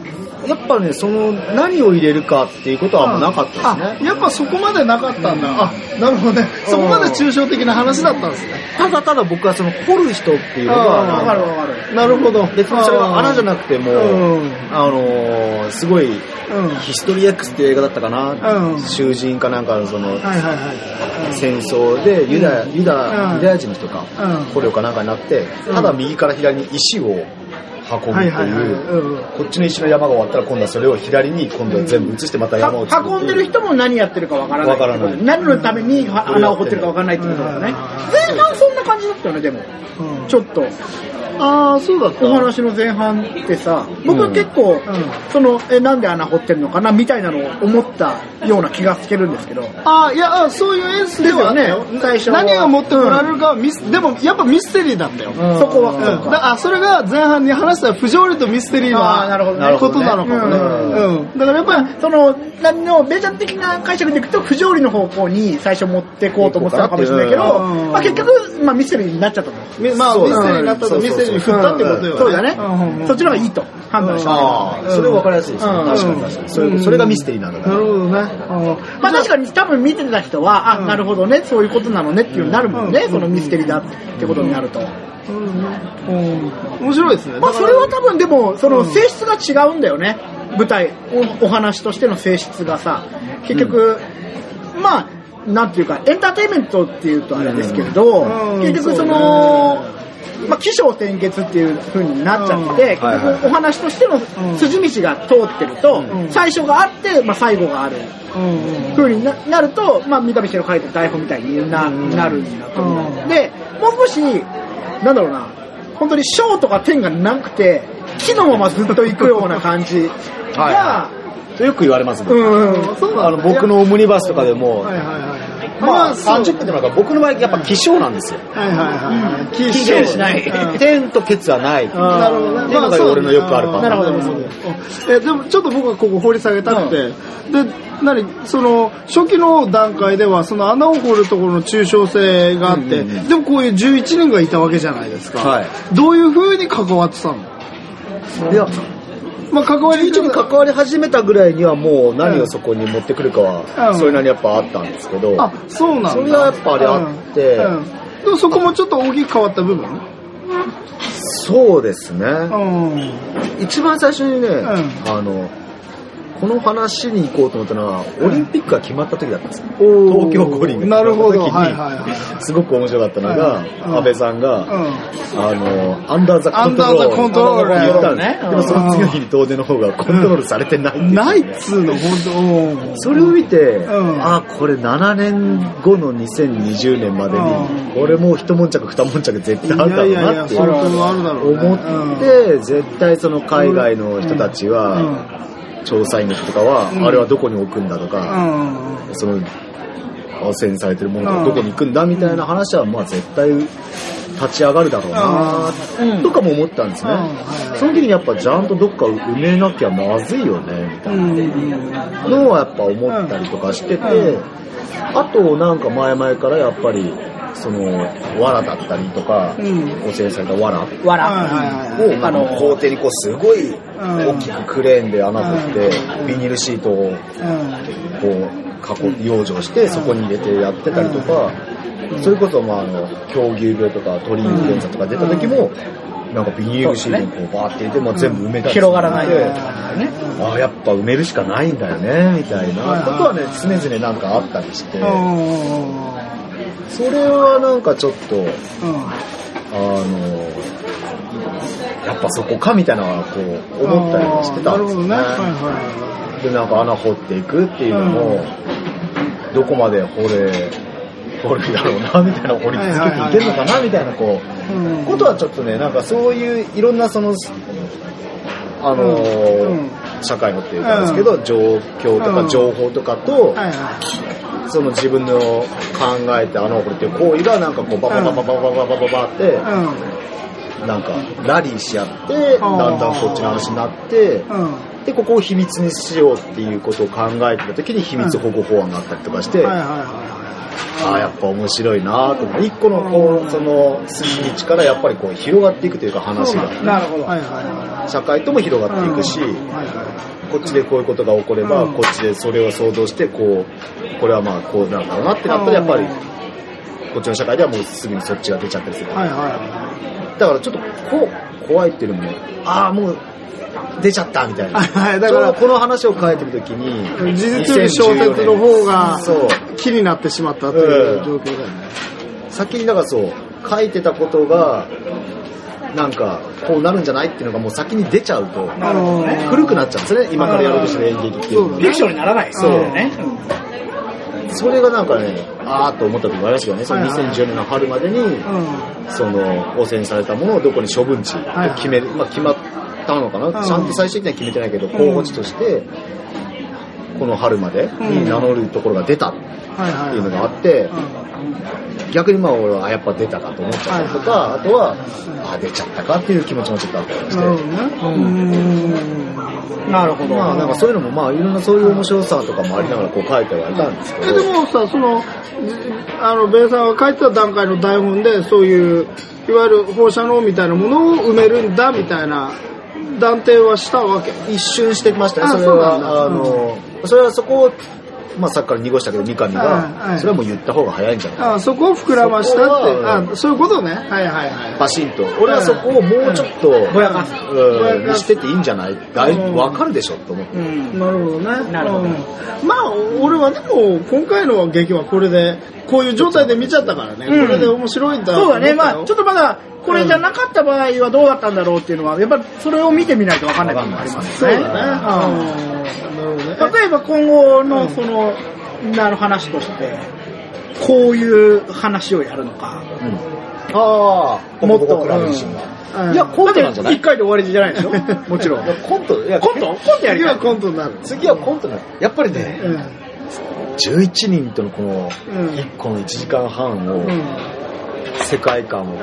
[SPEAKER 3] やっぱね、その何を入れるかっていうことはあんまなかったです
[SPEAKER 1] あ
[SPEAKER 3] ね。
[SPEAKER 1] やっぱそこまでなかったんだ、あなるほどね。そこまで抽象的な話だったんですね。
[SPEAKER 3] ただただ僕はその掘る人っていうのが、
[SPEAKER 2] わかるわかる。
[SPEAKER 1] なるほど。
[SPEAKER 3] 別にそれは穴じゃなくても、
[SPEAKER 1] うん。
[SPEAKER 3] あのーすごい、
[SPEAKER 1] うん。
[SPEAKER 3] ヒストリー X っていう映画だったかな、
[SPEAKER 1] うん。
[SPEAKER 3] 囚人かなんかのその、戦争でユダヤ、ユダヤ人の人か、
[SPEAKER 1] うん。
[SPEAKER 3] 捕虜かなんかになって、ただ右から左に石を運ぶって
[SPEAKER 1] はい
[SPEAKER 3] う、
[SPEAKER 1] うん
[SPEAKER 3] こっちの石の山が終わったら今度はそれを左に今度は全部移してまた山を作る
[SPEAKER 2] 運んでる人も何やってるかわからない。
[SPEAKER 3] わからない
[SPEAKER 2] 何のために穴を掘ってるかわからないってことだよね。前半そんな感じだったよね、でも。
[SPEAKER 1] うん
[SPEAKER 2] ちょっと。
[SPEAKER 1] ああそうだった。
[SPEAKER 2] お話の前半ってさ、僕
[SPEAKER 3] うん
[SPEAKER 2] 結構、
[SPEAKER 1] ん。
[SPEAKER 2] その、え、なんで穴掘ってんのかなみたいなのを思ったような気がつけるんですけど。
[SPEAKER 1] ああいやあそういう演出では
[SPEAKER 2] ね最初は。
[SPEAKER 1] 何が持ってこられるかはミス、でもやっぱミステリーだったよ、
[SPEAKER 3] うん。
[SPEAKER 2] そこは、
[SPEAKER 1] うん。だあそれが前半に話した不条理とミステリー
[SPEAKER 2] な
[SPEAKER 1] ことなのかもね。
[SPEAKER 2] うん。
[SPEAKER 1] うん。だからやっぱり、
[SPEAKER 2] その、何の、ベージャン的な解釈でいくと、不条理の方向に最初持ってこうと思ってたのかもしれないけど、
[SPEAKER 1] うん。
[SPEAKER 2] まあ結局、まあミステリーになっちゃったの。
[SPEAKER 1] みまあミステリーになったとミステリーに振ったってことよね。
[SPEAKER 2] そうだね。そっちの方がいいと判断した。
[SPEAKER 3] ああ、それ分かりやすいですね。
[SPEAKER 2] うん
[SPEAKER 3] 確かに確かに。それそれがミステリーなんだから。
[SPEAKER 1] なるほどね。
[SPEAKER 2] まあ確かに多分見てた人は、あ、
[SPEAKER 1] うん
[SPEAKER 2] なるほどね、そういうことなのねっていうになるもんね、
[SPEAKER 1] うん
[SPEAKER 2] そのミステリーだってことになると。
[SPEAKER 1] うん面白いですね。
[SPEAKER 2] まあそれは多分でも、その
[SPEAKER 1] うん
[SPEAKER 2] 性質が違うんだよね。舞台、おお話としての性質がさ、結局、まあ、なんていうか、エンターテインメントっていうとあれですけれど、
[SPEAKER 1] うん
[SPEAKER 2] 結局その、まあ、起承転結っていう風になっちゃって、
[SPEAKER 1] うん。
[SPEAKER 2] 結
[SPEAKER 3] はいはい。
[SPEAKER 2] 局お話としての筋道が通ってると、
[SPEAKER 1] うん。
[SPEAKER 2] 最初があって、まあ、最後がある。風にななると、まあ、三上氏の書いた台本みたいにな,、なるんだと思う。
[SPEAKER 1] うん。
[SPEAKER 2] で、もう少し、なんだろうな、本当に章とか点がなくて、木のままずっと行くような感じが、
[SPEAKER 3] はよく言われますね。
[SPEAKER 2] うん、
[SPEAKER 1] そうなんだ
[SPEAKER 3] あの僕のオムニバスとかでも、
[SPEAKER 1] はいはいはい。
[SPEAKER 3] まあ
[SPEAKER 1] そう
[SPEAKER 3] 30分ってのが僕の場合やっぱ気象なんですよ。
[SPEAKER 1] はいはいはい。
[SPEAKER 2] 期限しない
[SPEAKER 1] うん
[SPEAKER 3] 点とケツはない。
[SPEAKER 2] あ
[SPEAKER 1] なるほどね。
[SPEAKER 3] っていうのが俺のよくあるパターン
[SPEAKER 2] なるほど。
[SPEAKER 1] え、でもちょっと僕はここ掘り下げたくて、で、何？その、初期の段階では、その穴を掘るところの抽象性があって、
[SPEAKER 3] うんうんうん
[SPEAKER 1] でもこういう11人がいたわけじゃないですか。
[SPEAKER 3] はい
[SPEAKER 1] どういう風に関わってたの？
[SPEAKER 3] いや、
[SPEAKER 1] まあ関わり
[SPEAKER 3] 関わり始めたぐらいにはもう何をそこに持ってくるかは、
[SPEAKER 1] うん。
[SPEAKER 3] それなりにやっぱあったんですけど、
[SPEAKER 1] あ、そうなんだ。
[SPEAKER 3] それはやっぱあれあって。
[SPEAKER 1] でもそこもちょっと大きく変わった部分？
[SPEAKER 3] そうですね。
[SPEAKER 1] うん。
[SPEAKER 3] 一番最初にね、
[SPEAKER 1] ん。
[SPEAKER 3] あの、この話に行こうと思ったのは、オリンピックが決まった時だったんですよ。東京五輪が。決ま
[SPEAKER 1] はい
[SPEAKER 3] った時に、
[SPEAKER 1] はいはい。
[SPEAKER 3] すごく面白かったのが、
[SPEAKER 1] うん。
[SPEAKER 3] 安倍さんが、
[SPEAKER 1] う
[SPEAKER 3] あの、
[SPEAKER 1] under the control。under the control
[SPEAKER 3] 言ったんです
[SPEAKER 2] ね
[SPEAKER 3] でもその次の日に東電の方がコントロールされてない。
[SPEAKER 1] ないっつうの、本当。
[SPEAKER 3] それを見て、
[SPEAKER 1] うん。
[SPEAKER 3] あこれ7年後の2020年までに、
[SPEAKER 1] うん。
[SPEAKER 3] これもう一悶着二悶着絶対あるだろうなって。思って、絶対その海外の人たちは、
[SPEAKER 1] うん
[SPEAKER 3] 調査員の人とかは、
[SPEAKER 1] うん
[SPEAKER 3] あれはどこに置くんだと
[SPEAKER 1] う
[SPEAKER 3] か、
[SPEAKER 1] ん。
[SPEAKER 3] その汚染されてるものがどこに行くんだみたいな話は、まあ絶対立ち上がるだろうな、
[SPEAKER 2] うん
[SPEAKER 3] とかも思ったんですね。その時にやっぱちゃんとどっか埋めなきゃまずいよね、みたいな。
[SPEAKER 1] うん。
[SPEAKER 3] のはやっぱ思ったりとかしてて、
[SPEAKER 1] うん
[SPEAKER 3] あとなんか前々からやっぱり、その、藁だったりとか、
[SPEAKER 1] うん。
[SPEAKER 3] 汚染された藁。を、
[SPEAKER 2] わら。
[SPEAKER 1] はいはいはい。
[SPEAKER 3] あの、校庭にこうすごい
[SPEAKER 1] うん。
[SPEAKER 3] 大きくクレーンで穴掘って
[SPEAKER 1] うん、
[SPEAKER 3] ビニールシートを
[SPEAKER 1] うん。
[SPEAKER 3] こう、囲養生して、そこに入れてやってたりとか、それこそまああの、狂牛病とか鳥インフルエンザとか出た時も、なんかビニールシートにこうバーって入れて、もう全部埋めたり
[SPEAKER 2] 広がらないように
[SPEAKER 3] で
[SPEAKER 2] ね。
[SPEAKER 3] ああ、やっぱ埋めるしかないんだよね、みたいなことはね、常々なんかあったりして、それはなんかちょっと、あの、やっぱそこかみたいなのはこう思ったりしてたんですよね。
[SPEAKER 1] なるほどね。はいは
[SPEAKER 3] で、なんか穴掘っていくっていうのも、どこまで掘れ、掘るだろうな、みたいな掘り続けていけるのかな、みたいなこう、ことはちょっとね、なんかそういういろんなその、あのー
[SPEAKER 1] うん
[SPEAKER 3] 社会のっていうかですけど、状況と
[SPEAKER 1] うん
[SPEAKER 3] か情報とかと、その自分の考えて穴を掘るっていう行為がなんかこうババババババババババって。なんかラリーし合って、だんだんそっちの話になって、
[SPEAKER 1] うん。
[SPEAKER 3] で、ここを秘密にしようっていうことを考えてた時に秘密保護法案があったりとかして、ああ、やっぱ面白いなと思って、一個のこう、その筋道からやっぱりこう広がっていくというか話が、
[SPEAKER 2] なるほど。
[SPEAKER 1] いはい。はいはいは
[SPEAKER 3] 社会とも広がっていくし、
[SPEAKER 1] い。はいは
[SPEAKER 3] こっちでこういうことが起これば、
[SPEAKER 1] うん
[SPEAKER 3] こっちでそれを想像して、こう、これはまあこうなんだろうなってなったら、やっぱり、こっちの社会ではもうすぐにそっちが出ちゃったりする。
[SPEAKER 1] い。はいは
[SPEAKER 3] だからちょっとこう、怖いっていうのも、ああ、もう出ちゃったみたいな。
[SPEAKER 1] い。はい。だから、
[SPEAKER 3] この話を書いてるときに、
[SPEAKER 1] 事実より小説の方が
[SPEAKER 3] そう。
[SPEAKER 1] 気になってしまったという状況だよね。
[SPEAKER 3] 先にだからそう、書いてたことが、なんか、こうなるんじゃないっていうのがもう先に出ちゃうと、古くなっちゃうんですよね、今からやろうとしてる演劇っていうのは
[SPEAKER 2] フィクションにならない
[SPEAKER 3] そう
[SPEAKER 2] ね。
[SPEAKER 3] それがなんかね、あーっと思った時もありましたけどね、その
[SPEAKER 1] はいはい
[SPEAKER 3] 2014年の春までに、
[SPEAKER 1] うん。
[SPEAKER 3] その、汚染されたものをどこに処分地決める、まあ決まったのかな、
[SPEAKER 1] うん
[SPEAKER 3] ちゃんと最終的には決めてないけど、候補地として、この春までに名乗るところが出たっ。ていうのがあって、逆にまあ俺はあやっぱ出たかと思っちゃったりとか、あとは、あ出ちゃったかっていう気持ちもちょっとあったりして。
[SPEAKER 1] なるほどね。うん。
[SPEAKER 2] なるほど。
[SPEAKER 3] まあなんかそういうのもまあいろんなそういう面白さとかもありながらこう書いてはいたんですけ
[SPEAKER 1] え、
[SPEAKER 3] ど、
[SPEAKER 1] でもさ、その、あの、ベイさんが書いてた段階の台本で、そういう、いわゆる放射能みたいなものを埋めるんだみたいな断定はしたわけ。
[SPEAKER 3] 一瞬してきましたね、
[SPEAKER 1] あ
[SPEAKER 3] それは。あの、それはそこを、まあさっきから濁したけど、三上が、それはもう言った方が早いんじゃない？か
[SPEAKER 1] あそこを膨らましたって、あそういうことね。はいはいはい。
[SPEAKER 3] パシンと。俺はそこをもうちょっと、
[SPEAKER 2] ぼやかす
[SPEAKER 3] してっていいんじゃない？だい
[SPEAKER 1] うん
[SPEAKER 3] わかるでしょって思って。
[SPEAKER 2] うん。
[SPEAKER 1] なるほどね。
[SPEAKER 2] なるほど
[SPEAKER 1] うんまあ、俺はでも、今回の劇はこれで、こういう状態で見ちゃったからね。
[SPEAKER 2] うん
[SPEAKER 1] これで面白いんだ
[SPEAKER 2] そうだね。まあちょっ
[SPEAKER 1] と
[SPEAKER 2] とまだ、これじゃなかった場合はどうだったんだろうっていうのは、やっぱりそれを見てみないと分かんない部分もありますね。
[SPEAKER 1] そうだね。
[SPEAKER 2] 例えば今後
[SPEAKER 1] うん。
[SPEAKER 2] のその、なる話として、こういう話をやるのか。
[SPEAKER 3] ああ、
[SPEAKER 2] もっと。
[SPEAKER 1] うん。
[SPEAKER 3] いや、コントなんじゃない？
[SPEAKER 2] 一回で終わりじゃないでしょ？もちろん。
[SPEAKER 3] コント、いや、
[SPEAKER 2] コント？コントやり
[SPEAKER 1] 次は。コントになる。
[SPEAKER 3] 次はコントなのやっぱりね、
[SPEAKER 1] うん。
[SPEAKER 3] 11人とのこの
[SPEAKER 1] うん。
[SPEAKER 3] 1個の1時間半を
[SPEAKER 1] うん。
[SPEAKER 3] 世界観を
[SPEAKER 1] うん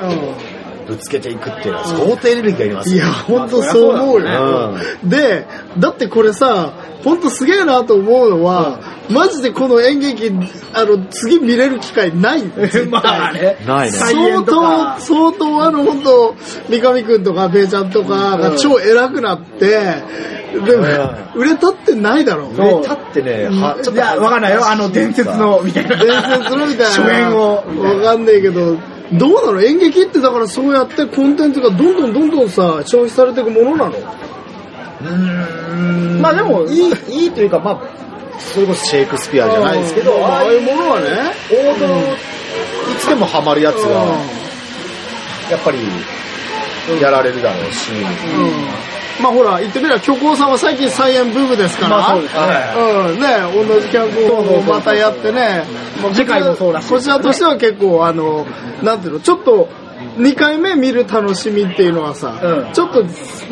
[SPEAKER 3] ぶつけていくっていうのは相当エネルギーがいりますよ
[SPEAKER 1] いや、ほんとそう思うよ。で、だってこれさ、ほんとすげえなと思うのは、マジでこの演劇、あの、次見れる機会ない
[SPEAKER 2] まあね。
[SPEAKER 3] ないね
[SPEAKER 2] 再
[SPEAKER 1] 相当、相当あの、本当三上くんとか、べイちゃんとかが超偉くなって、でも、売れたってないだろう。
[SPEAKER 3] 上立ってね、はちょっと
[SPEAKER 2] いや、わかんないよ。あの、伝説の、みたいな。
[SPEAKER 1] 伝説のみたいな。
[SPEAKER 2] 初演を。
[SPEAKER 1] わかんねえけど、どうなの？演劇ってだからそうやってコンテンツがどんどんどんどんさ、消費されていくものなの？
[SPEAKER 3] うん。
[SPEAKER 2] まあでも
[SPEAKER 3] いい、いいというか、まあ、それこそシェイクスピアじゃないですけど、
[SPEAKER 1] まあああいうものはね、
[SPEAKER 3] 王道、いつでもハマるやつが、やっぱり、やられるだろうし、
[SPEAKER 1] まあほら、言ってみれば、虚構さんは最近サイエンブームですから。
[SPEAKER 2] まあそうですね
[SPEAKER 1] うん、ね、同じ脚本をまたやってね。まあ
[SPEAKER 2] 次回もそうだし
[SPEAKER 1] こちらとしては結構、あの、なんていうの、ちょっと、2回目見る楽しみっていうのはさ、
[SPEAKER 2] うん。
[SPEAKER 1] ちょっと、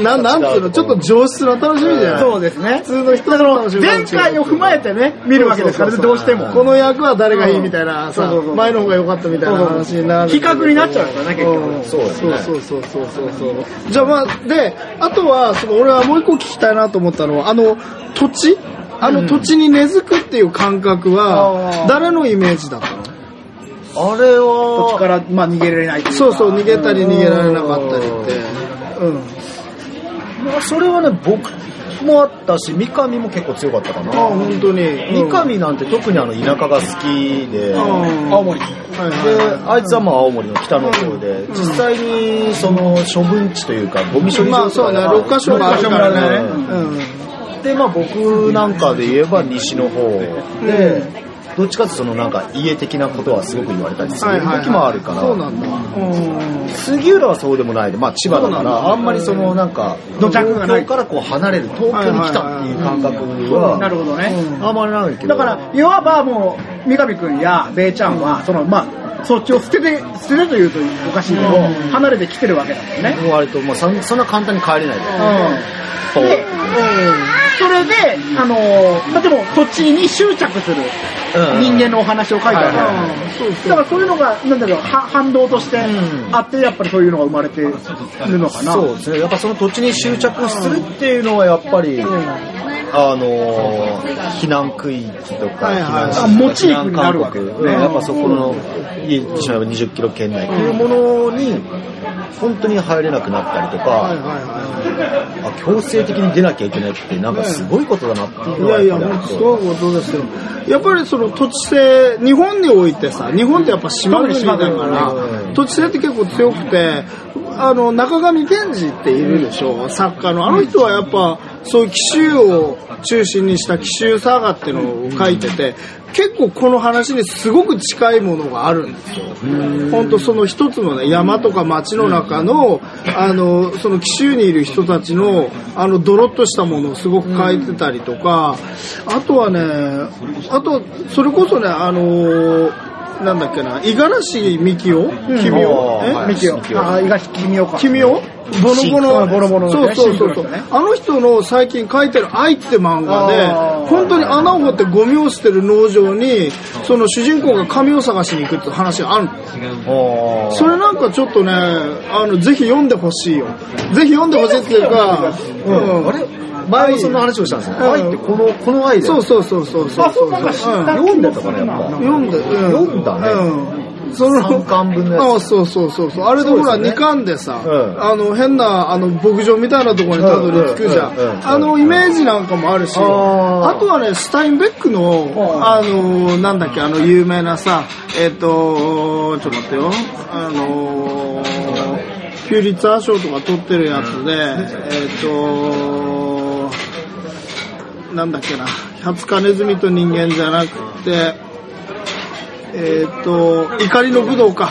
[SPEAKER 1] ななんていうの、ちょっと上質な楽しみじゃない？
[SPEAKER 2] そうですね。
[SPEAKER 1] 普。通の人の楽しみ
[SPEAKER 2] 前回を踏まえてね、見るわけですからね、どうしても。
[SPEAKER 1] この役は誰がいいみたいなさ
[SPEAKER 2] そうそうそう、
[SPEAKER 1] 前の方が良かったみたいな話になる。
[SPEAKER 2] 比較になっちゃうからね、結
[SPEAKER 1] うん。
[SPEAKER 2] 局。
[SPEAKER 3] そうですね。
[SPEAKER 1] そうそうそうそうそうじゃあまあ、で、あとは、その俺はもう一個聞きたいなと思ったのは、あの、土地？あの土地に根付くっていう感覚
[SPEAKER 2] あ
[SPEAKER 1] は
[SPEAKER 2] ー、
[SPEAKER 1] 誰のイメージだった？の
[SPEAKER 3] あれは、
[SPEAKER 2] こっちから、まあ逃げられない
[SPEAKER 1] そうそう、逃げたり逃げられなかったりって。うん。
[SPEAKER 3] まあそれはね、僕もあったし、三上も結構強かったか
[SPEAKER 1] ああ、
[SPEAKER 3] な。
[SPEAKER 1] 本当に。
[SPEAKER 3] 三上なんて特にあの田舎が好きで、
[SPEAKER 1] うん
[SPEAKER 2] 青森。
[SPEAKER 1] はい
[SPEAKER 3] で
[SPEAKER 1] は、
[SPEAKER 3] あいつはまあ青森の北の方で、実際にその処分地というか、ゴミ処
[SPEAKER 1] い。
[SPEAKER 3] 理
[SPEAKER 1] まあそうね、6カ所があるからね。うん。
[SPEAKER 3] で、まあ僕なんかで言えば西の方で、どっちかっていうとそのなんか家的なことはすごく言われたりする時もあるから、
[SPEAKER 1] そうなんだ。うん。
[SPEAKER 3] 杉浦はそうでもないで、まあ千葉だから、あんまりそのなんか、東京からこう離れる、東京に来たっていう感覚
[SPEAKER 2] なる
[SPEAKER 3] は、
[SPEAKER 2] ほどね。
[SPEAKER 3] あんまりないけど。
[SPEAKER 2] だから、いわばもう、三上くんやベイちゃんは、その、まあ、そっちを捨てて、捨ててというとおかしいけど、離れてきてるわけだもんね。
[SPEAKER 3] もう割と、まあそんそんな簡単に帰れないで。
[SPEAKER 2] うん。で、それで、あのー、まあでも、そっちに執着する人間のお話を書いてあるだからそういうのが、なんだろう、は反動として
[SPEAKER 3] うん。
[SPEAKER 2] あって、やっぱりそういうのが生まれてるのかな。
[SPEAKER 3] そうですね。やっぱその土地に執着するっていうのはやっぱり、あのー避難区域とか、避難
[SPEAKER 2] あモチーフになるわけ
[SPEAKER 3] 避難勧告うんやっぱそこの、言ってしまえば20キロ圏内っていうものに、本当に入れなくなったりと
[SPEAKER 1] はい
[SPEAKER 3] か、あ強制的に出なきゃいけないって、なんかすごいことだなっていう
[SPEAKER 1] い。い
[SPEAKER 3] のは
[SPEAKER 1] やいや、本当すごいことですよ。やっぱりその土地性、日本においてさ、日本ってやっぱ島国だから
[SPEAKER 3] 国、
[SPEAKER 1] 土地性って結構強くて、あの、中上健二っているでしょ、作家の。あの人はやっぱ、そういう奇襲を中心にした奇襲サーガっていうのを書いてて、結構この話にすごく近いものがあるんですよ。本当その一つのね、山とか町の中の、あの、その紀州にいる人たちの、あの、ドロッとしたものをすごく書いてたりとか、あとはね、あと、それこそね、あの、なんだっけな、五十嵐美樹夫君を
[SPEAKER 3] あーはい。
[SPEAKER 2] ミキオ。
[SPEAKER 3] ミキオ
[SPEAKER 2] あ、伊賀君をか。
[SPEAKER 1] 君をボノボノ。
[SPEAKER 2] ボノボノ
[SPEAKER 1] そうそうそうそう
[SPEAKER 2] ね。
[SPEAKER 1] あの人の最近書いてる愛って漫画で本当に穴を掘ってゴミを捨てる農場に、その主人公が紙を探しに行くって話があるそれなんかちょっとね、あの、ぜひ読んでほしいよ。ぜひ読んでほしいっていうか、うん。
[SPEAKER 3] あれ？前もそんな話をしたんですね。
[SPEAKER 1] うん
[SPEAKER 3] 愛ってこの、この愛で。
[SPEAKER 1] そうそうそうそうそう。
[SPEAKER 2] あそう
[SPEAKER 3] 読んでたかな、やっぱ。
[SPEAKER 1] 読んで、うん、
[SPEAKER 3] 読んだね
[SPEAKER 1] うん。その
[SPEAKER 3] 三巻分のやつ。
[SPEAKER 1] あそうそうそうそう。あれでほら、
[SPEAKER 3] そうですよね。
[SPEAKER 1] 二巻でさ、
[SPEAKER 3] うん。
[SPEAKER 1] あの、変な、あの、牧場みたいなところにたどり着くじゃ
[SPEAKER 3] うん。
[SPEAKER 1] あの、イメージなんかもあるし、
[SPEAKER 3] あ
[SPEAKER 1] とはね、スタインベックの、あの、なんだっけ、あの、有名なさ、えっと、ちょっと待ってよ、あの、ピューリッツァー賞とか取ってるやつで、えっと、なんだっけな、百日ネズミと人間じゃなくて、えっ、と、怒りの武道か。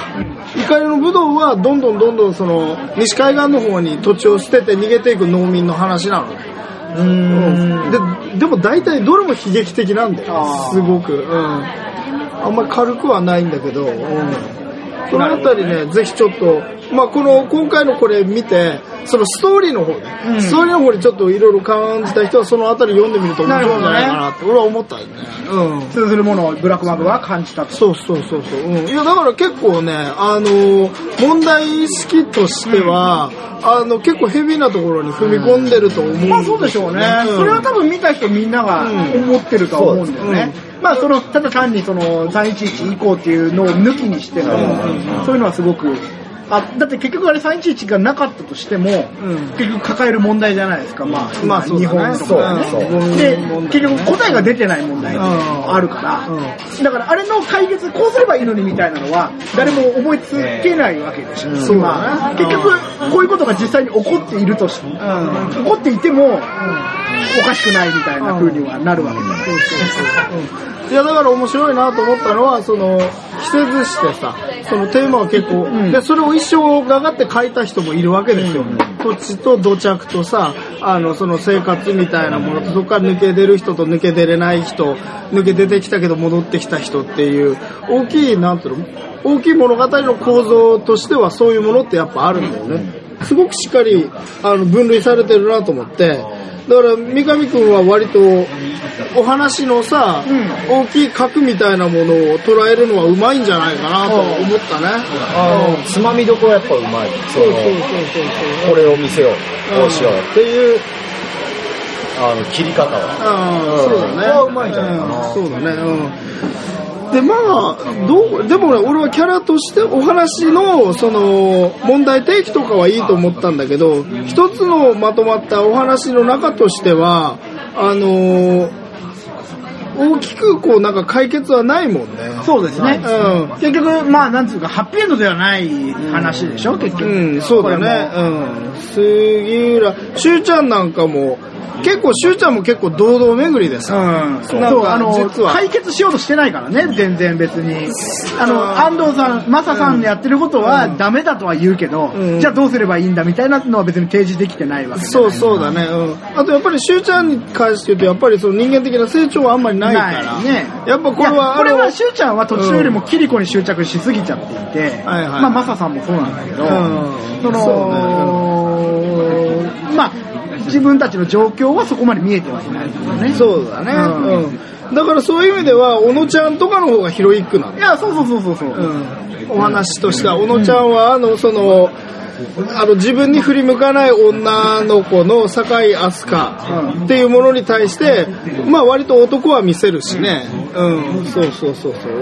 [SPEAKER 1] 怒りの武道はどんどんどんどんその、西海岸の方に土地を捨てて逃げていく農民の話なのね。
[SPEAKER 3] うーん。
[SPEAKER 1] で、でも大体どれも悲劇的なんだよすごく。うん。あんまり軽くはないんだけど、うん。そのあたりね、ぜひちょっと、まあこの、今回のこれ見て、そのストーリーの方ね、
[SPEAKER 2] うん
[SPEAKER 1] ストーリーの方にちょっといろいろ感じた人はそのあたり読んでみると面白いんじゃないかなって、俺は思ったよね。うん。
[SPEAKER 2] 通ずるものをブラックマグは感じたと。
[SPEAKER 1] そうそうそうそう。うん。いや、だから結構ね、あの、問題意識としては、あの、結構ヘビーなところに踏み込んでると思うんですよ
[SPEAKER 2] まあそうでしょうね。それは多分見た人みんなが思ってるとは思うんだよね。まあその、ただ単にその311以降っていうのを抜きにしても、そういうのはすごくあだって結局あれ311がなかったとしても、
[SPEAKER 1] うん。
[SPEAKER 2] 結局抱える問題じゃないですか、まあ、
[SPEAKER 1] まあ
[SPEAKER 2] 日本とかね。で結局答えが出てない問題があるから、
[SPEAKER 1] う
[SPEAKER 2] だからあれの解決、こうすればいいのにみたいなのは、誰も思いつけないわけでしょ。結局、こういうことが実際に起こっているとし、
[SPEAKER 1] ん。
[SPEAKER 2] 起こっていても、おかしくないみたいな風にはなるわけだよ。ね。
[SPEAKER 1] いやだから面白いなと思ったのはその着せずしてさそのテーマは結構、でそれを一生がかって書いた人もいるわけですよ、土地と土着とさあのその生活みたいなものとそこから抜け出る人と抜け出れない人抜け出てきたけど戻ってきた人っていう大きいなんていうの大きい物語の構造としてはそういうものってやっぱあるんだよね、すごくしっかりあの分類されてるなと思ってだから三上君は割とお話のさ、大きい核みたいなものを捉えるのはうまいんじゃないかなと思ったね。
[SPEAKER 3] あの、つまみどころやっぱうまい。その
[SPEAKER 1] そうそうそうそう
[SPEAKER 3] これを見せよう、こうしようっていう、あの、切り方は。
[SPEAKER 1] ああ、そうだね。
[SPEAKER 3] うまいんじゃないかな
[SPEAKER 1] うんそうだね。うん。で、まあ、どう、でもね、俺はキャラとしてお話の、その、問題提起とかはいいと思ったんだけど、一つのまとまったお話の中としては、あのー大きくこうなんか解決はないもんね。
[SPEAKER 2] そうですね。
[SPEAKER 1] うん。
[SPEAKER 2] 結局、まあ、なんつうか、ハッピーエンドではない話でしょ、結局。
[SPEAKER 1] うん、そうだね。うん。杉浦、しゅうちゃんなんかも、結構、しゅうちゃんも結構堂々巡りでさ。
[SPEAKER 2] うん、そう、あの、解決しようとしてないからね、全然別に。あの、安藤さん、マサさんのやってることはダメだとは言うけど、
[SPEAKER 1] うん。
[SPEAKER 2] じゃあどうすればいいんだみたいなのは別に提示できてないわけ
[SPEAKER 1] そうそうだね。うん。あとやっぱりしゅうちゃんに関して言うと、やっぱりその人間的な成長はあんまりないから。
[SPEAKER 2] ね。
[SPEAKER 1] やっぱこれは、
[SPEAKER 2] これは、しゅうちゃんは途中よりもキリコに執着しすぎちゃっていて、
[SPEAKER 1] はいはい
[SPEAKER 2] まあ、マサさんもそうなんだけど、
[SPEAKER 1] うん。
[SPEAKER 2] その、まあ、自分たちの状況はそこまで見えてはいないね。
[SPEAKER 1] そうだね。
[SPEAKER 2] うん
[SPEAKER 1] うん。だからそういう意味では、小野ちゃんとかの方がヒロイックなんだ
[SPEAKER 2] いや、そうそうそうそうそう。
[SPEAKER 1] うん、お話としては、小野ちゃんは、あの、その、あの、自分に振り向かない女の子の酒井飛鳥っていうものに対して、まあ割と男は見せるしね。うん、そうそうそうそう。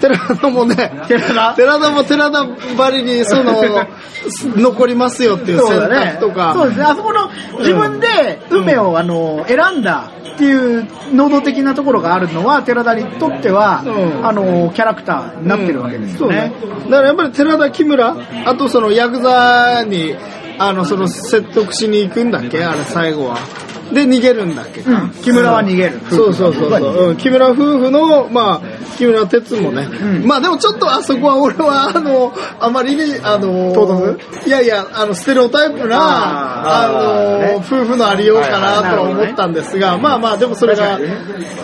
[SPEAKER 1] 寺田もね、
[SPEAKER 2] 寺田？
[SPEAKER 1] 寺田も寺田ばりに、その、残りますよっていう選択とか。
[SPEAKER 2] そうですね。あそこの自分で運命を、あの選んだっていう能動的なところがあるのは寺田にとっては、
[SPEAKER 1] うん
[SPEAKER 2] あのキャラクターになってるわけですよね。
[SPEAKER 1] そうだからやっぱり寺田木村、あとそのヤクザに、あの、その説得しに行くんだっけ？あれ最後は。で、逃げるんだっけか、
[SPEAKER 2] うん。木村は逃げる。
[SPEAKER 1] そうそうそうそう、うん。木村夫婦の、まあ、木村哲もね。
[SPEAKER 2] ん。
[SPEAKER 1] まあでもちょっとあそこは俺は、あの、あまりに、あの、いやいや、あの、ステレオタイプな、あ
[SPEAKER 2] あ
[SPEAKER 1] の、
[SPEAKER 3] ーね。
[SPEAKER 1] 夫婦のありようかなとは思ったんですが、まあまあ、でもそれが、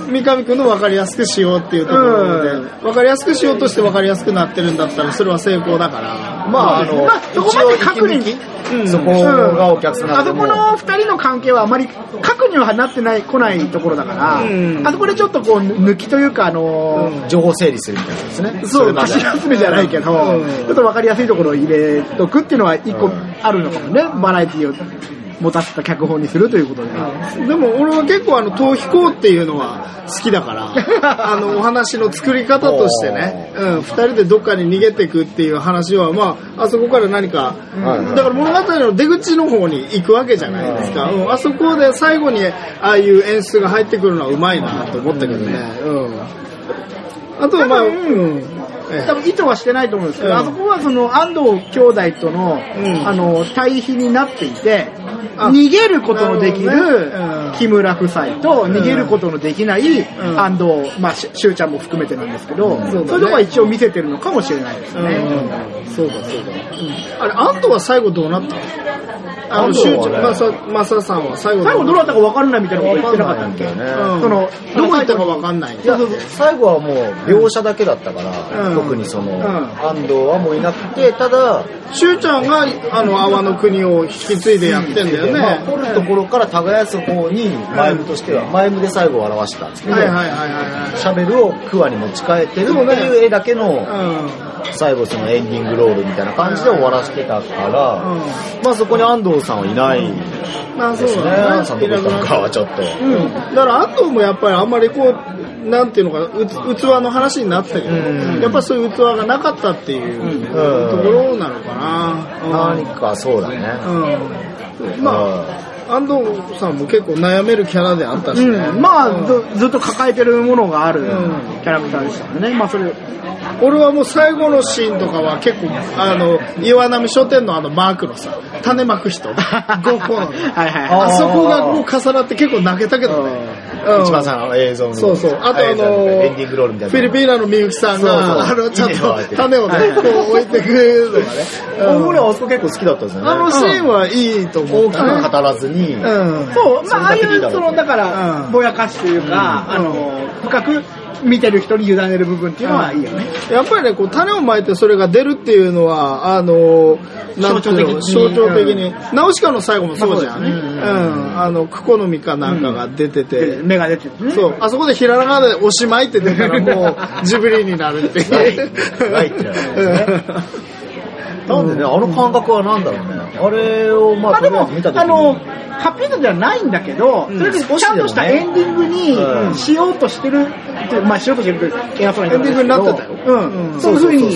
[SPEAKER 1] 三上君の分かりやすくしようっていうところで、
[SPEAKER 2] うん。
[SPEAKER 1] 分かりやすくしようとして分かりやすくなってるんだったら、それは成功だから。
[SPEAKER 3] まあ、あの、
[SPEAKER 2] まあそこまで確認。
[SPEAKER 3] 一応息抜きそこがお客さん。
[SPEAKER 2] あそこの二人の関係はあまり核にはなってない、来ないところだから、
[SPEAKER 1] うん。
[SPEAKER 2] あそこでちょっとこう、抜きというか、あのー
[SPEAKER 3] 情報整理するみたいなですね。
[SPEAKER 2] そう、
[SPEAKER 3] れまで
[SPEAKER 2] 足休めじゃないけど、
[SPEAKER 1] うん。
[SPEAKER 2] ちょっと分かりやすいところを入れとくっていうのは一個あるのかもね、バラエティを持たせた脚本にするということで。
[SPEAKER 1] でも俺は結構あの逃避行っていうのは好きだから、あのお話の作り方としてね、うん、二人でどっかに逃げていくっていう話は、まあ、あそこから何か、
[SPEAKER 3] はい
[SPEAKER 1] だから物語の出口の方に行くわけじゃないですか。うん、あそこで最後にああいう演出が入ってくるのはうまいなと思ったけどね。うん。あとはまあ、
[SPEAKER 2] 多分意図はしてないと思うんですけど、
[SPEAKER 1] うん。
[SPEAKER 2] あそこはその安藤兄弟との、
[SPEAKER 1] うん。
[SPEAKER 2] あの、対比になっていて、
[SPEAKER 1] あ
[SPEAKER 2] 逃げることのできる木村夫妻と、
[SPEAKER 1] ん。
[SPEAKER 2] 逃げることのできない
[SPEAKER 1] ん。
[SPEAKER 2] 安藤、まあ、ししゅうちゃんも含めてなんですけど、
[SPEAKER 1] そう
[SPEAKER 2] いうとこは一応見せてるのかもしれないですね。
[SPEAKER 1] うん。そうだそうだ。あれ、安藤は最後どうなったの？あの、集中、
[SPEAKER 3] 安藤はね
[SPEAKER 1] マサ、マサさんは最後
[SPEAKER 2] 最後どうなったか分からないみたいなこと言ってなかった
[SPEAKER 3] んだよね。
[SPEAKER 1] うん。
[SPEAKER 2] その、
[SPEAKER 1] どこ行ったかわかんない。
[SPEAKER 3] いや、最後はもう描写だけだったから、
[SPEAKER 1] うん。
[SPEAKER 3] 特にその、
[SPEAKER 1] ん。
[SPEAKER 3] 安藤はもういなくて、ただ、
[SPEAKER 1] しゅうちゃんが、あの、阿波の国を引き継いでやってんだよ
[SPEAKER 3] まあ、
[SPEAKER 1] ね。
[SPEAKER 3] 掘るところから耕す方に、マイムとしては、マイムで最後を表したんですけど、シャベルをクワに持ち替えてるっていう絵だけの、
[SPEAKER 1] はい。
[SPEAKER 3] 最後そのエンディングロールみたいな感じで終わらせてたから。まあそこに安藤さんはいない
[SPEAKER 1] まあそう
[SPEAKER 3] ですね。
[SPEAKER 1] だね。
[SPEAKER 3] 安藤さんどこ行ったのかはちょっと。
[SPEAKER 1] うん。だから安藤もやっぱりあんまりこう、なんていうのかうつ器の話になってたけど、
[SPEAKER 3] うん
[SPEAKER 1] やっぱそういう器がなかったっていうところなのかな、
[SPEAKER 3] 何かそうだね。
[SPEAKER 1] うん、まあ安藤さんも結構悩めるキャラであったしね、
[SPEAKER 2] うん、まあ、ずずっと抱えてるものがある
[SPEAKER 1] ん
[SPEAKER 2] キャラクターでしたもんね。まあ、それ、
[SPEAKER 1] 俺はもう最後のシーンとかは結構あの岩波書店のあのマークのさ種まく人5個のね
[SPEAKER 2] はいはい
[SPEAKER 1] あそこがこう重なって結構泣けたけどね、うん
[SPEAKER 3] 一番最後の映像の。
[SPEAKER 1] そうそう。あとあの
[SPEAKER 3] エンディングロールみたいな。
[SPEAKER 1] フィリピーナのみゆきさん
[SPEAKER 3] そう
[SPEAKER 1] が、
[SPEAKER 3] そう
[SPEAKER 1] あの、ちゃんと種をね、こう置いてくれるのがね。うん
[SPEAKER 3] 俺はあそこ結構好きだったんですよね。
[SPEAKER 1] あのシーンはいいと思
[SPEAKER 3] 大き。く語らずに、
[SPEAKER 1] うん。
[SPEAKER 2] そう、まあ、ああいう、
[SPEAKER 3] そ
[SPEAKER 2] の、だから
[SPEAKER 1] う、ん
[SPEAKER 2] ぼやかしというか、あの、深く見てる人に委ねる部分っていうのはいいよね。
[SPEAKER 1] やっぱりね、こう、種をまいてそれが出るっていうのは、あの、なんていうの象
[SPEAKER 2] 象徴的に
[SPEAKER 1] 徴的に。ナウシカの最後もそうじゃん。
[SPEAKER 2] う
[SPEAKER 1] ん。あの、クコの実かなんかが出てて。
[SPEAKER 2] 目が出てるね。
[SPEAKER 1] そう、あそこでひらがなでおしまいって出たらもう ジブリになるっていう。
[SPEAKER 3] ないってなるんですねなんでね、あの感覚はなんだろうね。あれを、まあ、
[SPEAKER 2] まあでも
[SPEAKER 3] とりあえず見た、時
[SPEAKER 2] あの、
[SPEAKER 3] に、
[SPEAKER 2] ハッピーエンドではないんだけど、
[SPEAKER 3] うん。
[SPEAKER 2] それでちゃんとしたエンディング
[SPEAKER 3] うん
[SPEAKER 2] にしようとしてるって、まあしようとしてる偉そうに言ったんですけど。
[SPEAKER 1] エンディングになってたよ。
[SPEAKER 2] うん。
[SPEAKER 1] うん。
[SPEAKER 2] そういうふうに、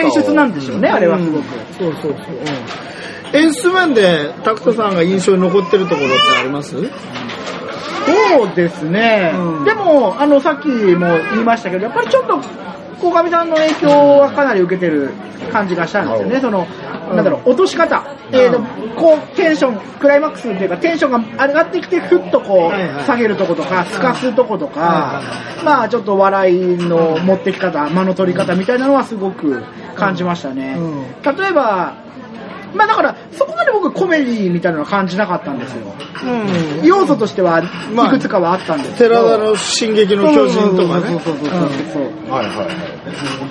[SPEAKER 2] 演出なんでしょうね、あれはすごく。
[SPEAKER 1] そうそうそう。演出面で、タクトさんが印象に残ってるところってあります？
[SPEAKER 2] そうですね、
[SPEAKER 1] うん。
[SPEAKER 2] でも、あの、さっきも言いましたけど、やっぱりちょっと、鴻上さんの影響はかなり受けてる感じがしたんですよね、その、なんだろう、落とし方。えーと、こう、テンション、クライマックスっていうか、テンションが上がってきて、ふっとこ
[SPEAKER 1] う
[SPEAKER 2] 下げるとことか、すかすとことか
[SPEAKER 1] は、
[SPEAKER 2] まあ、ちょっと笑いの持ってき方、間の取り方みたいなのはすごく感じましたね。
[SPEAKER 1] うん。
[SPEAKER 2] 例えば、まあだから、そこまで僕コメディみたいなのは感じなかったんですよ。
[SPEAKER 1] うん。
[SPEAKER 2] 要素としては
[SPEAKER 1] まあ
[SPEAKER 2] いくつかはあったんですけど。
[SPEAKER 1] 寺田の進撃の巨人とかね。
[SPEAKER 2] そうそうそうそうそう
[SPEAKER 3] はいは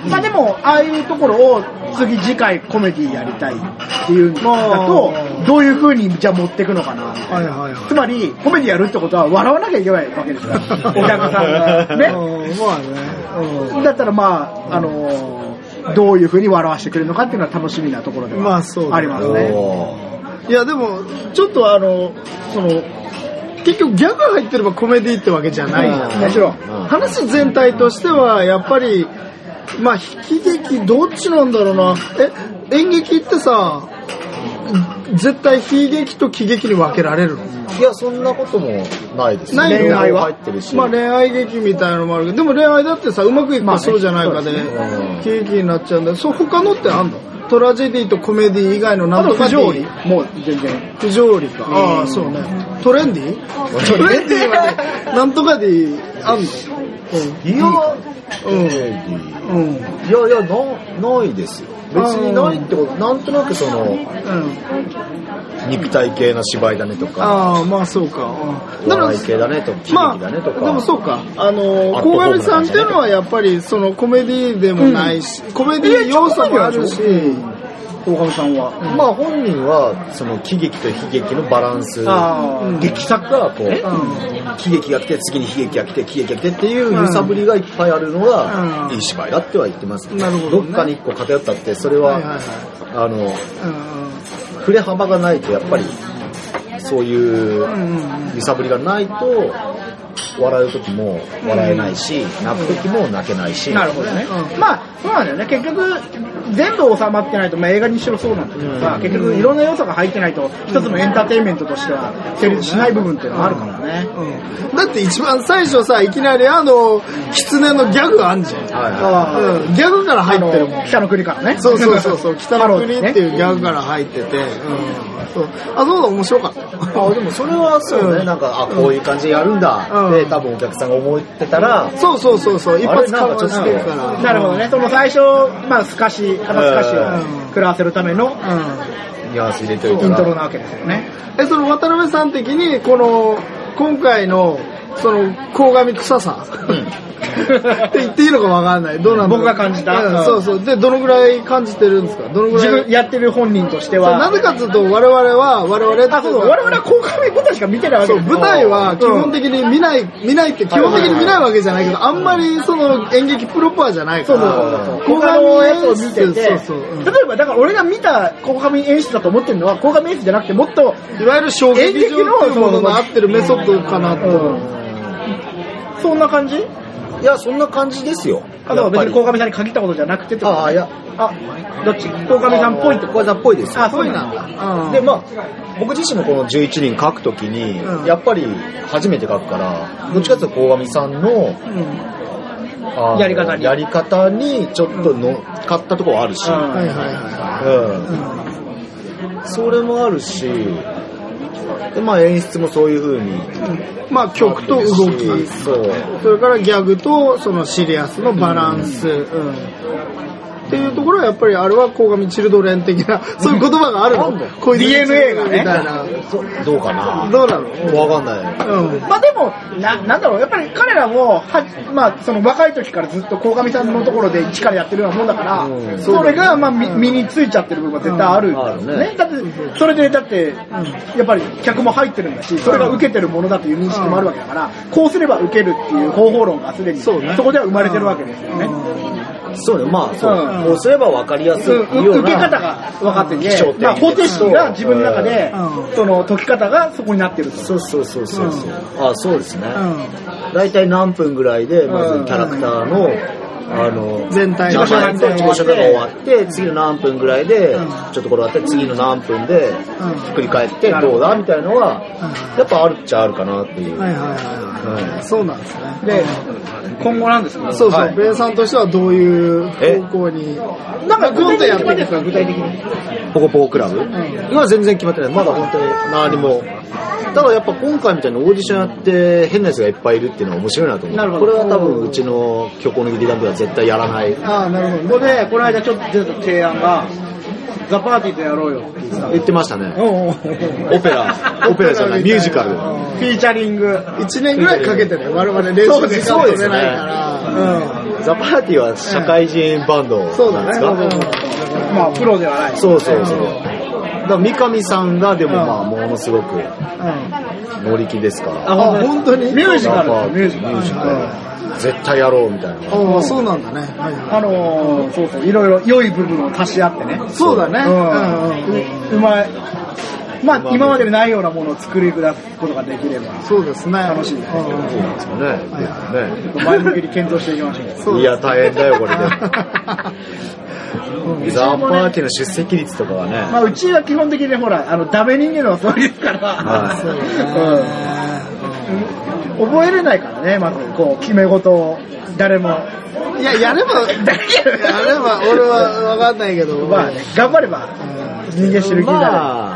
[SPEAKER 3] い。
[SPEAKER 2] まあでも、ああいうところを次次回コメディやりたいっていうのだと
[SPEAKER 1] まあ、
[SPEAKER 2] どういう風にじゃあ持っていくのかな。
[SPEAKER 1] はいはいはい。
[SPEAKER 2] つまり、コメディやるってことは笑わなきゃいけないわけですよ。お客さんが。ね。
[SPEAKER 1] うん、まあね。うん
[SPEAKER 2] だったらまあ、あのーどういう風に笑わせてくれるのかっていうのは楽しみなところで
[SPEAKER 1] ま
[SPEAKER 2] は
[SPEAKER 1] あ
[SPEAKER 2] りますね。
[SPEAKER 3] おー
[SPEAKER 1] いやでも、ちょっとあの、その、結局ギャグ入ってればコメディってわけじゃないじゃん。
[SPEAKER 2] もちろん
[SPEAKER 1] 話全体としては、やっぱり、まあ、悲劇、どっちなんだろうな。え、演劇ってさ、絶対悲劇と喜劇に分けられるの
[SPEAKER 3] いや、そんなこともないです
[SPEAKER 1] ないの？
[SPEAKER 3] 恋愛は入ってるし。
[SPEAKER 1] まあ恋愛劇みたいなのもあるけど、でも恋愛だってさ、うまくいく
[SPEAKER 2] まあね
[SPEAKER 1] かそうじゃないかで、喜劇になっちゃうんだよ。そう、他のってあんの？トラジェディとコメディ以外のな
[SPEAKER 2] あと
[SPEAKER 1] んとか
[SPEAKER 2] 不条理もう全然。
[SPEAKER 1] 不条理か。ああ、そうね。トレンディ？トレンディはね、なんとかであんの？
[SPEAKER 3] いや。
[SPEAKER 1] うん。
[SPEAKER 3] いやいや、な、ないですよ。別にないってこと、なんとなくその、
[SPEAKER 1] うん。
[SPEAKER 3] 肉体系な芝居だねとか、
[SPEAKER 1] ああ、まあそうか。
[SPEAKER 3] 笑い系だねとか、喜
[SPEAKER 1] まあ、
[SPEAKER 3] 劇だねとか。
[SPEAKER 1] でもそうか。あの、鴻上さんっていうのはやっぱりそのコメディでもないし、コメディ要素もあるし、
[SPEAKER 2] 大上さんは？
[SPEAKER 3] まあ本人は、その喜劇と悲劇のバランス、劇作がこう、喜劇が来て、次に悲劇が来て、喜劇が来てっていう揺さぶりがいっぱいあるのが、
[SPEAKER 1] うん。
[SPEAKER 3] いい芝居だっては言ってます。
[SPEAKER 1] ね。
[SPEAKER 3] どっかに一個偏ったって、それは、あの、
[SPEAKER 1] うん
[SPEAKER 3] 触れ幅がないと、やっぱり、そういう
[SPEAKER 1] うんうん。
[SPEAKER 3] 揺さぶりがないと、笑う時も笑えないし、泣く時も泣けないし。
[SPEAKER 2] なるほどね。
[SPEAKER 1] うん
[SPEAKER 2] まあ、そうなんだよね。結局、全部収まってないと、まあ映画にしろそうなんだけどさ、
[SPEAKER 3] うん
[SPEAKER 2] 結局いろんな要素が入ってないと、一つのエンターテインメントとしては成立しない部分っていうのはあるからね。
[SPEAKER 1] うんだって一番最初さ、いきなりあの、狐のギャグあんじゃん。
[SPEAKER 3] はい
[SPEAKER 2] あ
[SPEAKER 1] うん、ギャグから入
[SPEAKER 2] あ
[SPEAKER 1] ってるもん
[SPEAKER 2] の、。北の国からね。
[SPEAKER 1] そうそうそうそう、北の国って
[SPEAKER 2] う。
[SPEAKER 1] いうギャグから入ってて、うん、そうあ、そうだ、面白かった。
[SPEAKER 3] あでもそれはそうね、
[SPEAKER 1] うん
[SPEAKER 3] なんか、あ、こういう感じでやるんだって、
[SPEAKER 1] うん
[SPEAKER 3] 多分お客さんが思ってたら、
[SPEAKER 1] そうそうそうそう、一発かま
[SPEAKER 3] あれなんかちょっと
[SPEAKER 1] してるから。
[SPEAKER 2] なるほどね。その最初、まあ、透かし、鼻透かしを
[SPEAKER 1] うん
[SPEAKER 2] 食らわせるための
[SPEAKER 1] うん。
[SPEAKER 3] ニュアンス入れといたら、
[SPEAKER 2] イントロなわけですよね。
[SPEAKER 1] え、その渡辺さん的に、この、今回の、その、鴻上臭さ。って言っていいのかわかんない。どうなんだろう
[SPEAKER 2] 僕が感じた？
[SPEAKER 1] うん
[SPEAKER 2] うん
[SPEAKER 1] そうそう。で、どのぐらい感じてるんですか？どのぐらい？
[SPEAKER 2] 自分やってる本人として
[SPEAKER 1] そう
[SPEAKER 2] は。
[SPEAKER 1] なぜかというと、我々は、我々って
[SPEAKER 2] あ、そうそう。我々は公開舞台しか見てないわけ
[SPEAKER 1] そう、
[SPEAKER 2] ですよ
[SPEAKER 1] 舞台は基本的に見ない、見ないって基本的に見ないわけじゃないけど、あんまりその演劇プロパーじゃないか
[SPEAKER 2] そうそう
[SPEAKER 1] ら。
[SPEAKER 2] そうそう。他のやつを見てて、
[SPEAKER 1] そうそううん
[SPEAKER 2] 例えば、だから俺が見た鴻上演出だと思ってるのは、鴻上演出じゃなくて、もっと、
[SPEAKER 1] いわゆる衝撃場っていうものが合ってるメソッドかなと。
[SPEAKER 2] そんな感じ？
[SPEAKER 3] いや、そんな感じですよ。
[SPEAKER 2] あとは別に鴻上さんに限ったことじゃなくてってこと？
[SPEAKER 3] ああ、いや、
[SPEAKER 2] あ、どっち？鴻上さんっぽいって
[SPEAKER 3] これさんっぽいです。よ。
[SPEAKER 2] あ、そうなんだ。
[SPEAKER 3] で、まあ、僕自身もこの11人書くときに、
[SPEAKER 1] うん。
[SPEAKER 3] やっぱり初めて書くから、どっちかっていうと鴻上さんの、あの
[SPEAKER 2] やり方に。
[SPEAKER 3] やり方にちょっと乗っかったところはあるし、
[SPEAKER 2] うん
[SPEAKER 1] はいはいは
[SPEAKER 3] うん。それもあるし、でまあ演出もそういう風に。
[SPEAKER 1] い。まあ曲と動き、
[SPEAKER 3] そう。
[SPEAKER 1] それからギャグとそのシリアスのバランス、うんっていうところはやっぱりあれは鴻上チルドレン的な、そういう言葉があるの。こういう
[SPEAKER 2] DNA がね
[SPEAKER 1] みたいな。
[SPEAKER 3] どうかな？
[SPEAKER 1] どうなの？
[SPEAKER 3] わかんな？い。
[SPEAKER 1] うん。
[SPEAKER 2] まあでも、な、なんだろう、やっぱり彼らも、は、まあ、その若い時からずっと鴻上さんのところで一からやってるようなもんだから、
[SPEAKER 3] うん。
[SPEAKER 2] それが、まあ、み身についちゃってる部分は絶対ある。んだよ
[SPEAKER 3] うん。ある
[SPEAKER 2] ね。だって、それで、だって、やっぱり客も入ってるんだし、それが受けてるものだという認識もあるわけだから、こうすれば受けるっていう方法論がすでに、
[SPEAKER 1] そうね。
[SPEAKER 2] そこでは生まれてるわけですよね。
[SPEAKER 3] そうね、まあ、そう。
[SPEAKER 2] うん
[SPEAKER 3] こうすればわかりやすいよう
[SPEAKER 2] 受け方が分かっててまあ、方程式が自分の中で
[SPEAKER 1] う、ん
[SPEAKER 2] その解き方がそこになってると。
[SPEAKER 3] そうそうそうそうそう。あ、そうですね。
[SPEAKER 1] う
[SPEAKER 3] 大体何分ぐらいで、まず
[SPEAKER 2] うん
[SPEAKER 3] キャラクターの、あの、
[SPEAKER 1] 全体の
[SPEAKER 3] 自己紹介が終わって、次の何分ぐらいで
[SPEAKER 1] うん、
[SPEAKER 3] ちょっとこれ終わって、次の何分で、
[SPEAKER 1] うん
[SPEAKER 3] ひっくり返って、どうだみたいなのは、やっぱあるっちゃあるかなっていう。
[SPEAKER 1] ん。はいはいはい
[SPEAKER 3] は
[SPEAKER 1] はい。そうなんですね。
[SPEAKER 2] で、今後なんですけど、
[SPEAKER 1] そうそう、
[SPEAKER 3] はい
[SPEAKER 1] ベイさんとしてはどういう方向に？
[SPEAKER 2] なんか
[SPEAKER 1] コントやっていく
[SPEAKER 2] ですか、具体的に。
[SPEAKER 3] ポコポコクラブ、今は全然決まってない。まだ本当に何も。ただやっぱ今回みたいにオーディションやって変なやつがいっぱいいるっていうのは面白いなと思う。
[SPEAKER 2] なるほど
[SPEAKER 3] これは多分うちの虚構の劇団では絶対やらない。
[SPEAKER 1] ああ、なるほ
[SPEAKER 2] ここで、この間ちょっと出た提案が、ザ・パーティーとやろうよって言ってた。
[SPEAKER 3] 言ってましたね。オペラ、オペラじゃない、ミュージカル。
[SPEAKER 2] フィーチャリング。
[SPEAKER 1] 一年ぐらいかけてね、我々練習時間取れないから。
[SPEAKER 3] ザ・パーティーは社会人バンドなんです
[SPEAKER 1] そうだね
[SPEAKER 3] か、
[SPEAKER 2] まあ、プロではない。
[SPEAKER 3] そうそうそう。だから三上さんがでもまあものすごく乗り気ですから。
[SPEAKER 1] あ、本当に？
[SPEAKER 2] ミュージカル？ミュージカル
[SPEAKER 3] ミュージカル絶対やろうみたいな。
[SPEAKER 1] ああ、そうなんだね。はいは
[SPEAKER 2] あのー、そうそう、いろいろ良い部分を足し合ってね。
[SPEAKER 1] い。そうだね。
[SPEAKER 2] うん
[SPEAKER 1] うんうんうん
[SPEAKER 2] うまい。まあ、今までにないようなものを作り出すことができれば、
[SPEAKER 1] そうですね。
[SPEAKER 2] 楽しいね
[SPEAKER 1] うん
[SPEAKER 3] そうなんですよね。ね
[SPEAKER 2] 前向きに検討していきましょう。
[SPEAKER 1] そう
[SPEAKER 3] いや、大変だよ、これ
[SPEAKER 1] うん
[SPEAKER 3] で。ザ・パーティーの出席率とかはね。
[SPEAKER 2] まあ、うちは基本的にほら、あの、ダメ人間のつもりですから、
[SPEAKER 3] はい
[SPEAKER 1] そう
[SPEAKER 2] うん覚えれないからね、まず、こう、決め事を、誰も。
[SPEAKER 1] いや、やれば、やれば、俺はわかんないけど。
[SPEAKER 2] まあね、頑張れば、人間知る気になる。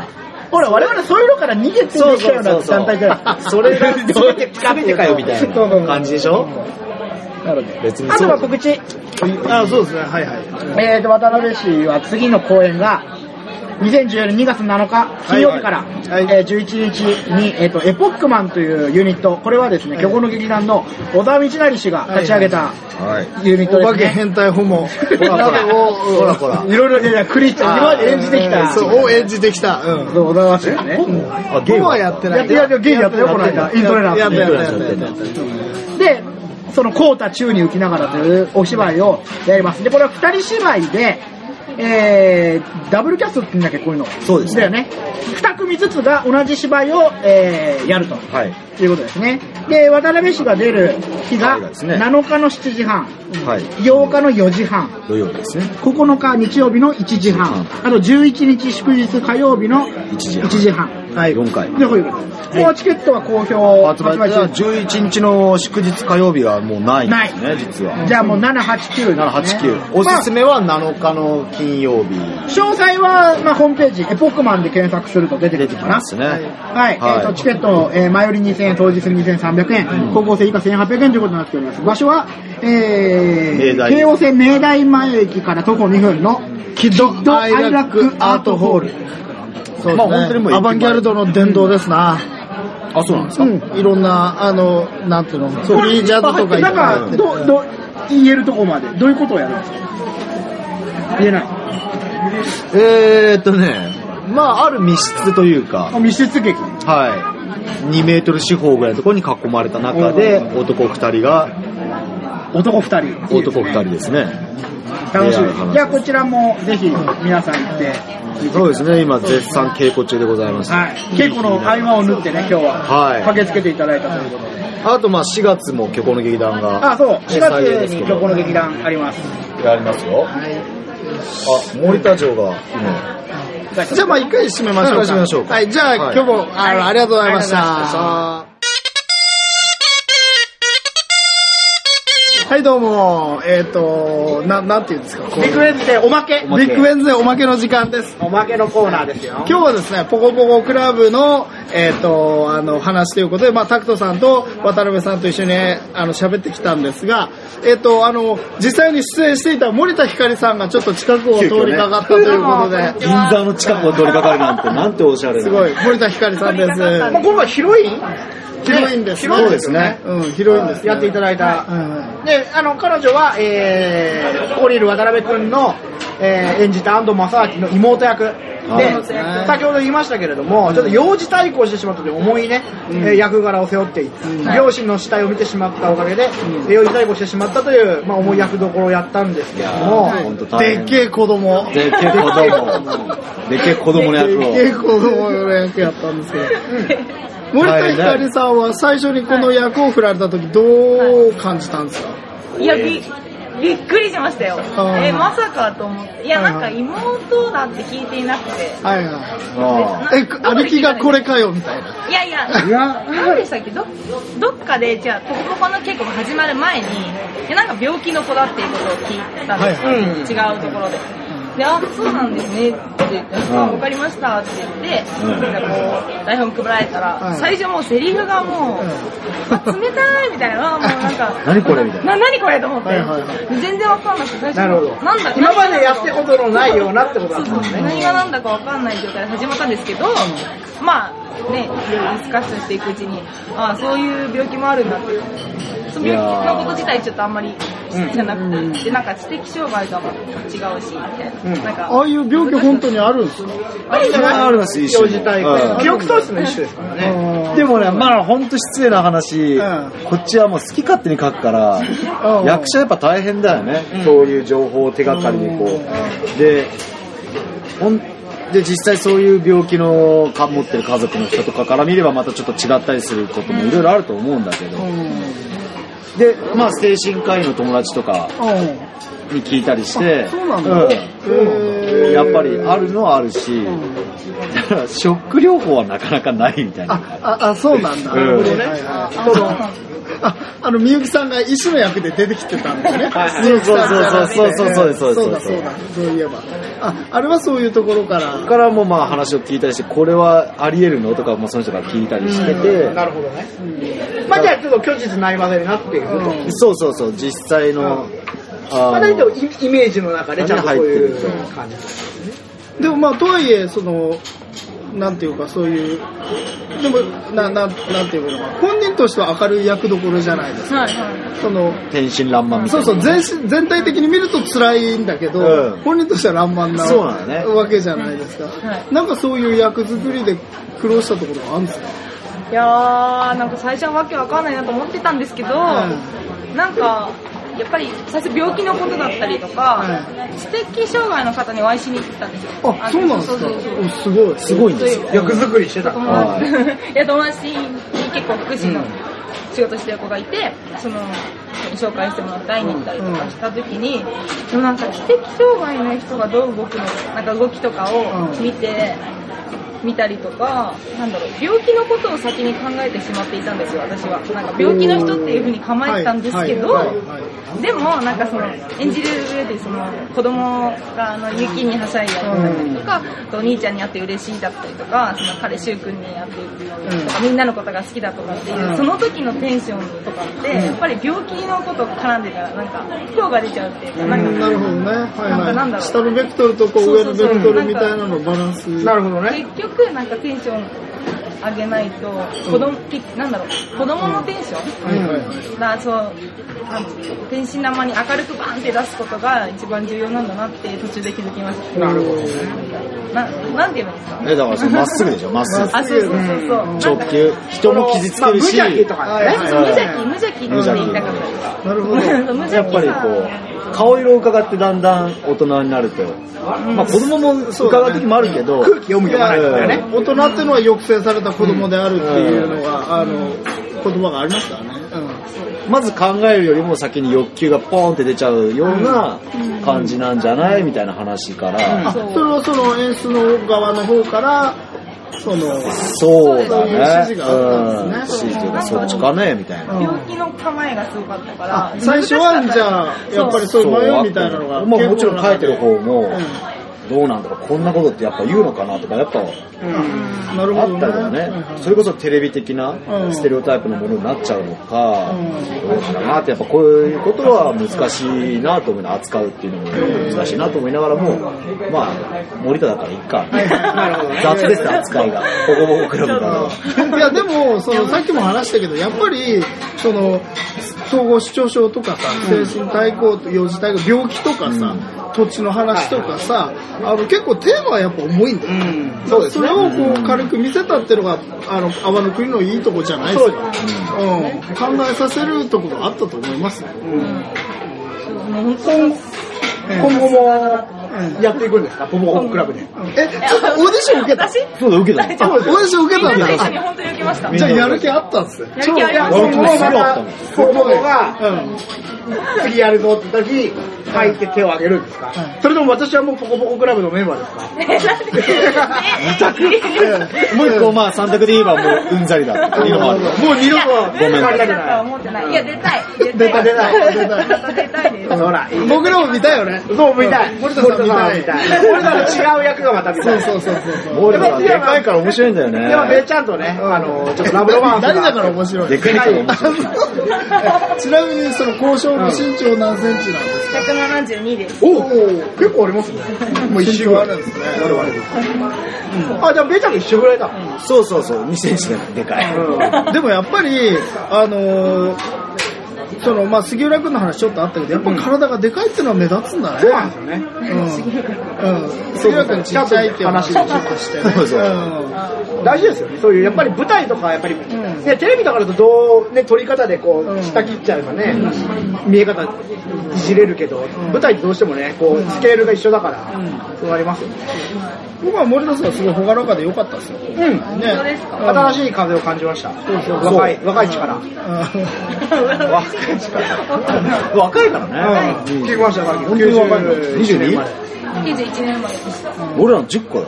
[SPEAKER 3] まあ、
[SPEAKER 2] ほら、我々そういうのから逃げてできたような団体じゃない。
[SPEAKER 3] それが全て、全てかよみたいな感じでしょ？
[SPEAKER 2] なので。
[SPEAKER 3] 別に
[SPEAKER 2] あとは告知。
[SPEAKER 1] あ、そうですね。はいはい。
[SPEAKER 2] えーと、渡辺氏は次の公演が、2014年2月7日、金曜日から、
[SPEAKER 1] はい
[SPEAKER 2] えー11日に、えーと、エポックマンというユニット、これはですね、
[SPEAKER 1] はい
[SPEAKER 2] 虚構の劇団の小田道成氏が立ち上げた
[SPEAKER 3] はい。
[SPEAKER 2] ユニット
[SPEAKER 1] お
[SPEAKER 2] ですね。
[SPEAKER 1] 化け変態ホモ。
[SPEAKER 3] ほらほら、ほら。
[SPEAKER 2] いろいろ、いやいや、クリス今まで演じてきた。
[SPEAKER 1] そう、を演じてきた。うん。
[SPEAKER 2] そう、小田橋ですね。
[SPEAKER 1] ホモはやってない。
[SPEAKER 2] やってやってゲイやったよこの間イントレランス
[SPEAKER 1] やったやったやったやった。
[SPEAKER 2] で、そのコータ宙に浮きながらというお芝居をやります。で、これは二人芝居で、えー、ダブルキャストって言うんだっけ、こういうの。
[SPEAKER 3] そうですね
[SPEAKER 2] だよね。二組ずつが同じ芝居を、えー、やると。
[SPEAKER 3] はい。
[SPEAKER 2] いうことですね。で、渡辺氏が出る日が
[SPEAKER 3] はいですね
[SPEAKER 2] 7日の7時半、
[SPEAKER 3] はい。
[SPEAKER 2] 8日の4時半、
[SPEAKER 3] 土曜日ですね。
[SPEAKER 2] 9日日曜日の1時半、あと11日祝日火曜日の
[SPEAKER 3] 1時
[SPEAKER 2] 1
[SPEAKER 3] 半。はい。4回。
[SPEAKER 2] で、こういうことです。もうチケットは好評
[SPEAKER 3] 発売
[SPEAKER 2] 中
[SPEAKER 3] 中11日の祝日火曜日はもうないんですね、実は。
[SPEAKER 2] じゃあもう7、8、9、
[SPEAKER 3] 789。おすすめは7日の金曜日。
[SPEAKER 2] 詳細は、まあ、ホームページ、エポックマンで検索すると出てく
[SPEAKER 3] 出
[SPEAKER 2] るかな
[SPEAKER 3] てきますね。
[SPEAKER 2] はい。
[SPEAKER 3] はい
[SPEAKER 2] えっ、と、チケット、えー前売り2000円、当日2300円、高校生以下1800円ということになっております。場所は、えー、京王線明大前駅から徒歩2分の、キッドアイラックアートホール。
[SPEAKER 1] そう
[SPEAKER 3] まあ本当にもう
[SPEAKER 1] アバンギャルドの殿堂ですな。
[SPEAKER 3] あ、そうなんですか、
[SPEAKER 1] うん。いろんな、あの、なんていうの、フリージャズとかいっ
[SPEAKER 2] なんか、
[SPEAKER 1] ぱいやってる
[SPEAKER 2] ど、ど、言えるとこまで、どういうことをやるんですか？言えない。
[SPEAKER 3] えーっとね、まあある密室というか、
[SPEAKER 2] あ密室劇。
[SPEAKER 3] はい。2メートル四方ぐらいのところに囲まれた中で、男2人が、
[SPEAKER 2] 男二人。
[SPEAKER 3] 男2人ですね。
[SPEAKER 2] 楽しみ。
[SPEAKER 3] いや楽しみ
[SPEAKER 2] じゃあこちらもぜひ皆さん行って
[SPEAKER 3] そうですね、今絶賛稽古中でございます。
[SPEAKER 2] はい。稽古の合間を縫ってね、今日は。
[SPEAKER 3] はい
[SPEAKER 2] 駆けつけていただいたということで。
[SPEAKER 3] あとまあ4月も虚構の劇団が。
[SPEAKER 2] あ、そう。4月に虚構の劇団あります。
[SPEAKER 3] やりますよ。
[SPEAKER 2] はい。
[SPEAKER 3] あ、森田城が今。
[SPEAKER 1] じゃあまあ一回締めましょうか。
[SPEAKER 3] はい締めましょうか
[SPEAKER 1] はい、じゃあ、
[SPEAKER 3] はい
[SPEAKER 1] 今日もあの、ありがとうございました。はい、どうも。えっ、と、な、なんていうんですか。こう
[SPEAKER 2] ビッグウェンズデーおまけ。
[SPEAKER 1] ビッグウェンズデーおまけの時間です。
[SPEAKER 2] おまけのコーナーですよ。
[SPEAKER 1] 今日はですね、ポコポコクラブの、えっ、と、あの、話ということで、まあ、タクトさんと渡辺さんと一緒に、あの、喋ってきたんですが、えっ、と、あの、実際に出演していた森田ひかりさんがちょっと近くを通りかかったということで、
[SPEAKER 3] 銀座の近くを通りかかるなんて、なんておしゃれな。
[SPEAKER 1] すごい、森田ひかりさんです。
[SPEAKER 2] まあ今回ヒロイン
[SPEAKER 1] ヒロインですね。
[SPEAKER 3] そうですね
[SPEAKER 1] うん、ヒロインです、ね。
[SPEAKER 2] やっていただいた。
[SPEAKER 1] うん
[SPEAKER 2] で、あの、彼女は、えー、降りる渡辺くんの、えー、演じた安藤正明の妹役。で、
[SPEAKER 3] はい
[SPEAKER 2] 先ほど言いましたけれども、ちょっと幼児対抗してしまったという重いね、えー役柄を背負っていて、両親の死体を見てしまったおかげで、幼児対抗してしまったという、まあ、重い役どころをやったんですけれども、
[SPEAKER 1] でっけえ子供。
[SPEAKER 3] でっけえ子供。でっけえ子供の役を。
[SPEAKER 1] でっけえ子供の役やったんですけど。森田ひかりさんは最初にこの役を振られた時どう感じたんですか？
[SPEAKER 4] いや、び、びっくりしましたよ。え、まさかと思って。いや、なんか妹だって聞いていなくて。
[SPEAKER 1] はいはい。
[SPEAKER 3] あ
[SPEAKER 1] え、兄貴がこれかよみたいな。
[SPEAKER 4] いやいや、
[SPEAKER 2] いや
[SPEAKER 4] 何でしたっけ？ど、どっかで、じゃあ、ポコポコの稽古が始まる前に、いやなんか病気の子だっていうことを聞いたんですよ。
[SPEAKER 2] はいはい
[SPEAKER 4] 違うところで。で、あ、そうなんですねって言って、あ、わかりましたって言って、
[SPEAKER 3] うん
[SPEAKER 4] なんかこう、台本配られたら、
[SPEAKER 1] うん
[SPEAKER 4] 最初もうセリフがもう、あ冷たいみたいな、もうなんか、
[SPEAKER 3] 何これみたいな。
[SPEAKER 4] な、何これと思って、
[SPEAKER 1] はいはいは
[SPEAKER 4] 全然わかんなくて、最初
[SPEAKER 2] なるほど。
[SPEAKER 4] なんだ
[SPEAKER 2] 今までやってことのないようなってことだったんですね。
[SPEAKER 4] 何が何だかわかんない状態で始まったんですけど、まあね、いろいろディスカッションしていくうちに、ああ、そういう病気もあるんだって。その病気のこと自体ちょっとあんまり知らなくて、で、なんか知的障害とは違うし、みたいな。なん。か、
[SPEAKER 1] ああいう病気本当にあるんですか？
[SPEAKER 4] あれじゃない
[SPEAKER 3] あります、一緒。
[SPEAKER 2] 記憶喪失の一種ですからね。
[SPEAKER 3] でもね、まあ本当失礼な話、
[SPEAKER 1] うん。
[SPEAKER 3] こっちはもう好き勝手に書くから、
[SPEAKER 1] うん。
[SPEAKER 3] 役者やっぱ大変だよね、そういう情報を手がかりにこう。で、ほんで実際そういう病気のか持ってる家族の人とかから見ればまたちょっと違ったりすることもいろいろあると思うんだけど、で、まあ精神科医の友達とかに聞いたりして、
[SPEAKER 1] そうなんだ
[SPEAKER 3] やっぱりあるのはあるし、だからショック療法はなかなかないみたいな。
[SPEAKER 1] あ、あ、あそうなんだ。
[SPEAKER 3] うん
[SPEAKER 1] なるほどね。あ、あの、みゆきさんが医師の役で出てきてたんだよね。
[SPEAKER 2] はい
[SPEAKER 1] みゆきさんじゃなくて
[SPEAKER 3] そうそうそうそうそうそう
[SPEAKER 1] そうだそうだ。そういえば。あ、あれはそういうところから。
[SPEAKER 3] からもまあ話を聞いたりして、これはあり得るの？とかもその人から聞いたりしてて、
[SPEAKER 2] なるほどね。まあじゃあちょっと虚実ないまでになっていると。
[SPEAKER 3] そうそうそう、実際の、あ
[SPEAKER 2] まあ大体
[SPEAKER 3] の
[SPEAKER 2] イイメージの中でちゃんとそういう感じ。
[SPEAKER 1] でもまあ、とはいえ、その、なんていうか、そういう、でも、な、な、なんていうのかな、本人としては明るい役どころじゃないですか。
[SPEAKER 4] はいはい。
[SPEAKER 1] その、
[SPEAKER 3] 天真爛漫みたいな。
[SPEAKER 1] そうそう、全身全体的に見ると辛いんだけど、
[SPEAKER 3] うん
[SPEAKER 1] 本人としては爛漫な
[SPEAKER 3] そうなんだね
[SPEAKER 1] わけじゃないですか。
[SPEAKER 4] はい
[SPEAKER 1] なんかそういう役作りで苦労したところはあるんですか？
[SPEAKER 4] いやー、なんか最初はわけわかんないなと思ってたんですけど、なんか、やっぱり最初病気のことだったりとか、
[SPEAKER 1] は
[SPEAKER 4] 知的障害の方にお会いしに行ってたんですよ。
[SPEAKER 1] あ、そうなんですか？すごい。
[SPEAKER 3] すごいんですよ。
[SPEAKER 2] 役作りしてた。
[SPEAKER 4] い。や友達に結構福祉の仕事してる子がいて、その、紹介してもらって会いに行ったりとかした時に、でもなんか知的障害の人がどう動くのか、なんか動きとかを見て、見たりとか、なんだろう、病気のことを先に考えてしまっていたんですよ、私は。なんか病気の人っていうふうに構えてたんですけど、
[SPEAKER 1] はいはいはい
[SPEAKER 4] でも、なんかその、演じる上で、その、子供が、あの、雪にはしゃいだったりとか、あとお兄ちゃんに会って嬉しいだったりとか、その彼、柊君に会ってとか、みんなのことが好きだとかっていう、その時のテンションとかって、やっぱり病気のこと絡んでたら、なんか、不幸が出ちゃうっていうか、なんか、
[SPEAKER 1] なるほどね。はい
[SPEAKER 4] なんかなんだろう
[SPEAKER 1] はい。下のベクトルとこう上のベクトルみたいなのバランス。
[SPEAKER 2] なるほどね。
[SPEAKER 4] 結局、なんかテンション上げないと、子供、きなんだろう、子供のテンション、
[SPEAKER 1] はいはいはい。
[SPEAKER 4] だからそう、天真爛漫に明るくバーンって出すことが一番重要なんだなって途中で気づきました。
[SPEAKER 2] なるほど。
[SPEAKER 4] ななんて言えばいいんですか？
[SPEAKER 3] え、だからまっすぐでしょ、まっすぐ。
[SPEAKER 4] あ、そうそうそうそう。
[SPEAKER 3] 直球。人も傷つけるし、
[SPEAKER 2] まあ無邪気とかね。
[SPEAKER 4] 無邪気、無邪気って言いたかったです。
[SPEAKER 1] なるほど。
[SPEAKER 4] 無邪気 さ
[SPEAKER 3] やっぱりこ顔色を伺ってだんだん大人になると。まあ子供も伺う時もあるけど。
[SPEAKER 2] 空気読む読まないとかね。
[SPEAKER 1] 大人っていうのは抑制された子供であるっていうのが、あの、言葉がありますからね。
[SPEAKER 3] まず考えるよりも先に欲求がポーンって出ちゃうような感じなんじゃない？みたいな話から。
[SPEAKER 1] あ、それはその演出の側の方から、その、
[SPEAKER 3] そうだ
[SPEAKER 1] そういう指
[SPEAKER 3] ね。
[SPEAKER 1] 示があったんですね
[SPEAKER 3] うん指示そっちかねみたいな。
[SPEAKER 4] 病気の構えがすごかったから。
[SPEAKER 1] 最初はじゃあ、やっぱりそういう迷いみたいなのが。
[SPEAKER 3] まあもちろん書いてる方も
[SPEAKER 1] うん、
[SPEAKER 3] どうなんだろう、こんなことってやっぱ言うのかなとか、やっぱ
[SPEAKER 1] なるほど
[SPEAKER 3] あったりだね。それこそテレビ的な
[SPEAKER 1] うん
[SPEAKER 3] ステレオタイプのものになっちゃうのか、
[SPEAKER 1] うん
[SPEAKER 3] どうかなって、やっぱこういうことは難しいなと思いながら、扱うっていうのも難しいなと思いながらも、まあ、森田だからいっか。雑です、扱いが。ボコボコクラブから。
[SPEAKER 1] いや、でも、その、さっきも話したけど、やっぱり、その、統合失調症とかさ、精神対抗、幼児対抗、病気とかさ、土地の話とかさ、あの、結構テーマはやっぱ重いんだよ。
[SPEAKER 2] そうですね。
[SPEAKER 1] それをこう軽く見せたっていうのが、あの、阿波の国のいいとこじゃないですか。うん。考えさせるところがあったと思います
[SPEAKER 4] う本当に
[SPEAKER 2] 今後もやっていくんですか？ポポコクラブで。
[SPEAKER 1] え、ちょっとオーディション受けた？
[SPEAKER 4] 私？
[SPEAKER 3] そうだ、受けた。
[SPEAKER 1] あ、オーディション受けたんだ。
[SPEAKER 4] に本当に受けました。
[SPEAKER 1] じゃあやる気あったんですよ。
[SPEAKER 4] やる気ありま
[SPEAKER 2] 今後もま
[SPEAKER 3] すごい
[SPEAKER 2] た、ポポコが
[SPEAKER 1] うん。
[SPEAKER 2] 次やるぞって時、入って手を挙げるんですか？それとも私はもうポコポコクラブのメンバーですか？
[SPEAKER 4] 二択
[SPEAKER 3] もう一個、まあ、三択で言えばもう、うんざりだも
[SPEAKER 2] う二度と
[SPEAKER 3] ごめん。
[SPEAKER 2] ない。
[SPEAKER 4] 思ってない。いや、出たい。出
[SPEAKER 1] 出たい出たい
[SPEAKER 4] 出たい。
[SPEAKER 1] 僕らも見たいよね。
[SPEAKER 2] そう見たい。
[SPEAKER 1] 森田さん見たい
[SPEAKER 2] 見たい。俺らの違う役がまた見たい。
[SPEAKER 1] そうそうそうそう。
[SPEAKER 3] モーレさんでかいから面白いんだよね。
[SPEAKER 2] でも、べちゃんとね、あの、ちょっとラブロマンス
[SPEAKER 1] だから面白い。
[SPEAKER 3] でかいから面白い。
[SPEAKER 1] ちなみにその交渉の身長何センチなんですか
[SPEAKER 4] ？172です。
[SPEAKER 2] おお結構ありますね。もう一周
[SPEAKER 1] あるんですね。
[SPEAKER 2] あ、じゃあ、べちゃんと一緒ぐらいだ。
[SPEAKER 3] そうそうそう、2センチでかい。
[SPEAKER 1] でもやっぱり、あのーその、まあ、杉浦君の話ちょっとあったけど、やっぱ体がでかいっていうのは目立つんだね。
[SPEAKER 2] そうなんですよね。
[SPEAKER 1] うん。うん。杉浦君ちっちゃいっていう話をちょっとしてね。
[SPEAKER 3] そうそう
[SPEAKER 1] うん
[SPEAKER 2] 大事ですよね。そういう、やっぱり舞台とか、やっぱり、ね、テレビとかだとどう、ね、撮り方でこう、下切っちゃえばね、見え方いじれるけど、舞台ってどうしてもね、こう、スケールが一緒だから、そうなりますよね。
[SPEAKER 1] 僕は森田さんがすごい朗らかで良かったですよ。
[SPEAKER 2] うん。
[SPEAKER 1] ね。
[SPEAKER 2] 新しい風を感じました。若い、若い力。
[SPEAKER 3] 若い力。若いからね。
[SPEAKER 2] 聞きました、さっき。
[SPEAKER 3] 本当に若いの
[SPEAKER 2] 91
[SPEAKER 3] 22
[SPEAKER 2] 年まで
[SPEAKER 4] 91年生まれです。
[SPEAKER 3] 俺らの10個だ。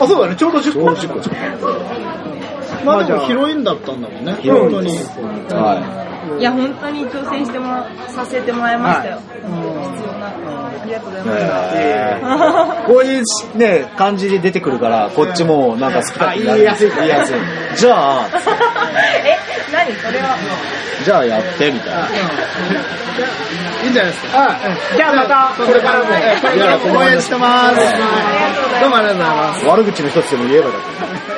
[SPEAKER 2] あ、そうだね、ちょうど10個。
[SPEAKER 3] ちょうど10個
[SPEAKER 1] まあでもヒロインだったんだもんね。本当に。
[SPEAKER 3] はい
[SPEAKER 4] や、本当に挑戦してもら、させてもらいましたよ。必要な。ありがとうございます。
[SPEAKER 3] えーこういうね、感じで出てくるから、こっちもなんか好きだって
[SPEAKER 2] あ言いやすい
[SPEAKER 3] 言いやすい。じゃあ、
[SPEAKER 4] え、何？それは。
[SPEAKER 3] じゃあやって、みたいな。
[SPEAKER 1] いいんじゃないですか。
[SPEAKER 2] はい。じゃあまた、これからも。
[SPEAKER 1] これからも応援してます。どうもありがとうございます。
[SPEAKER 3] 悪口の一つでも言えばだ。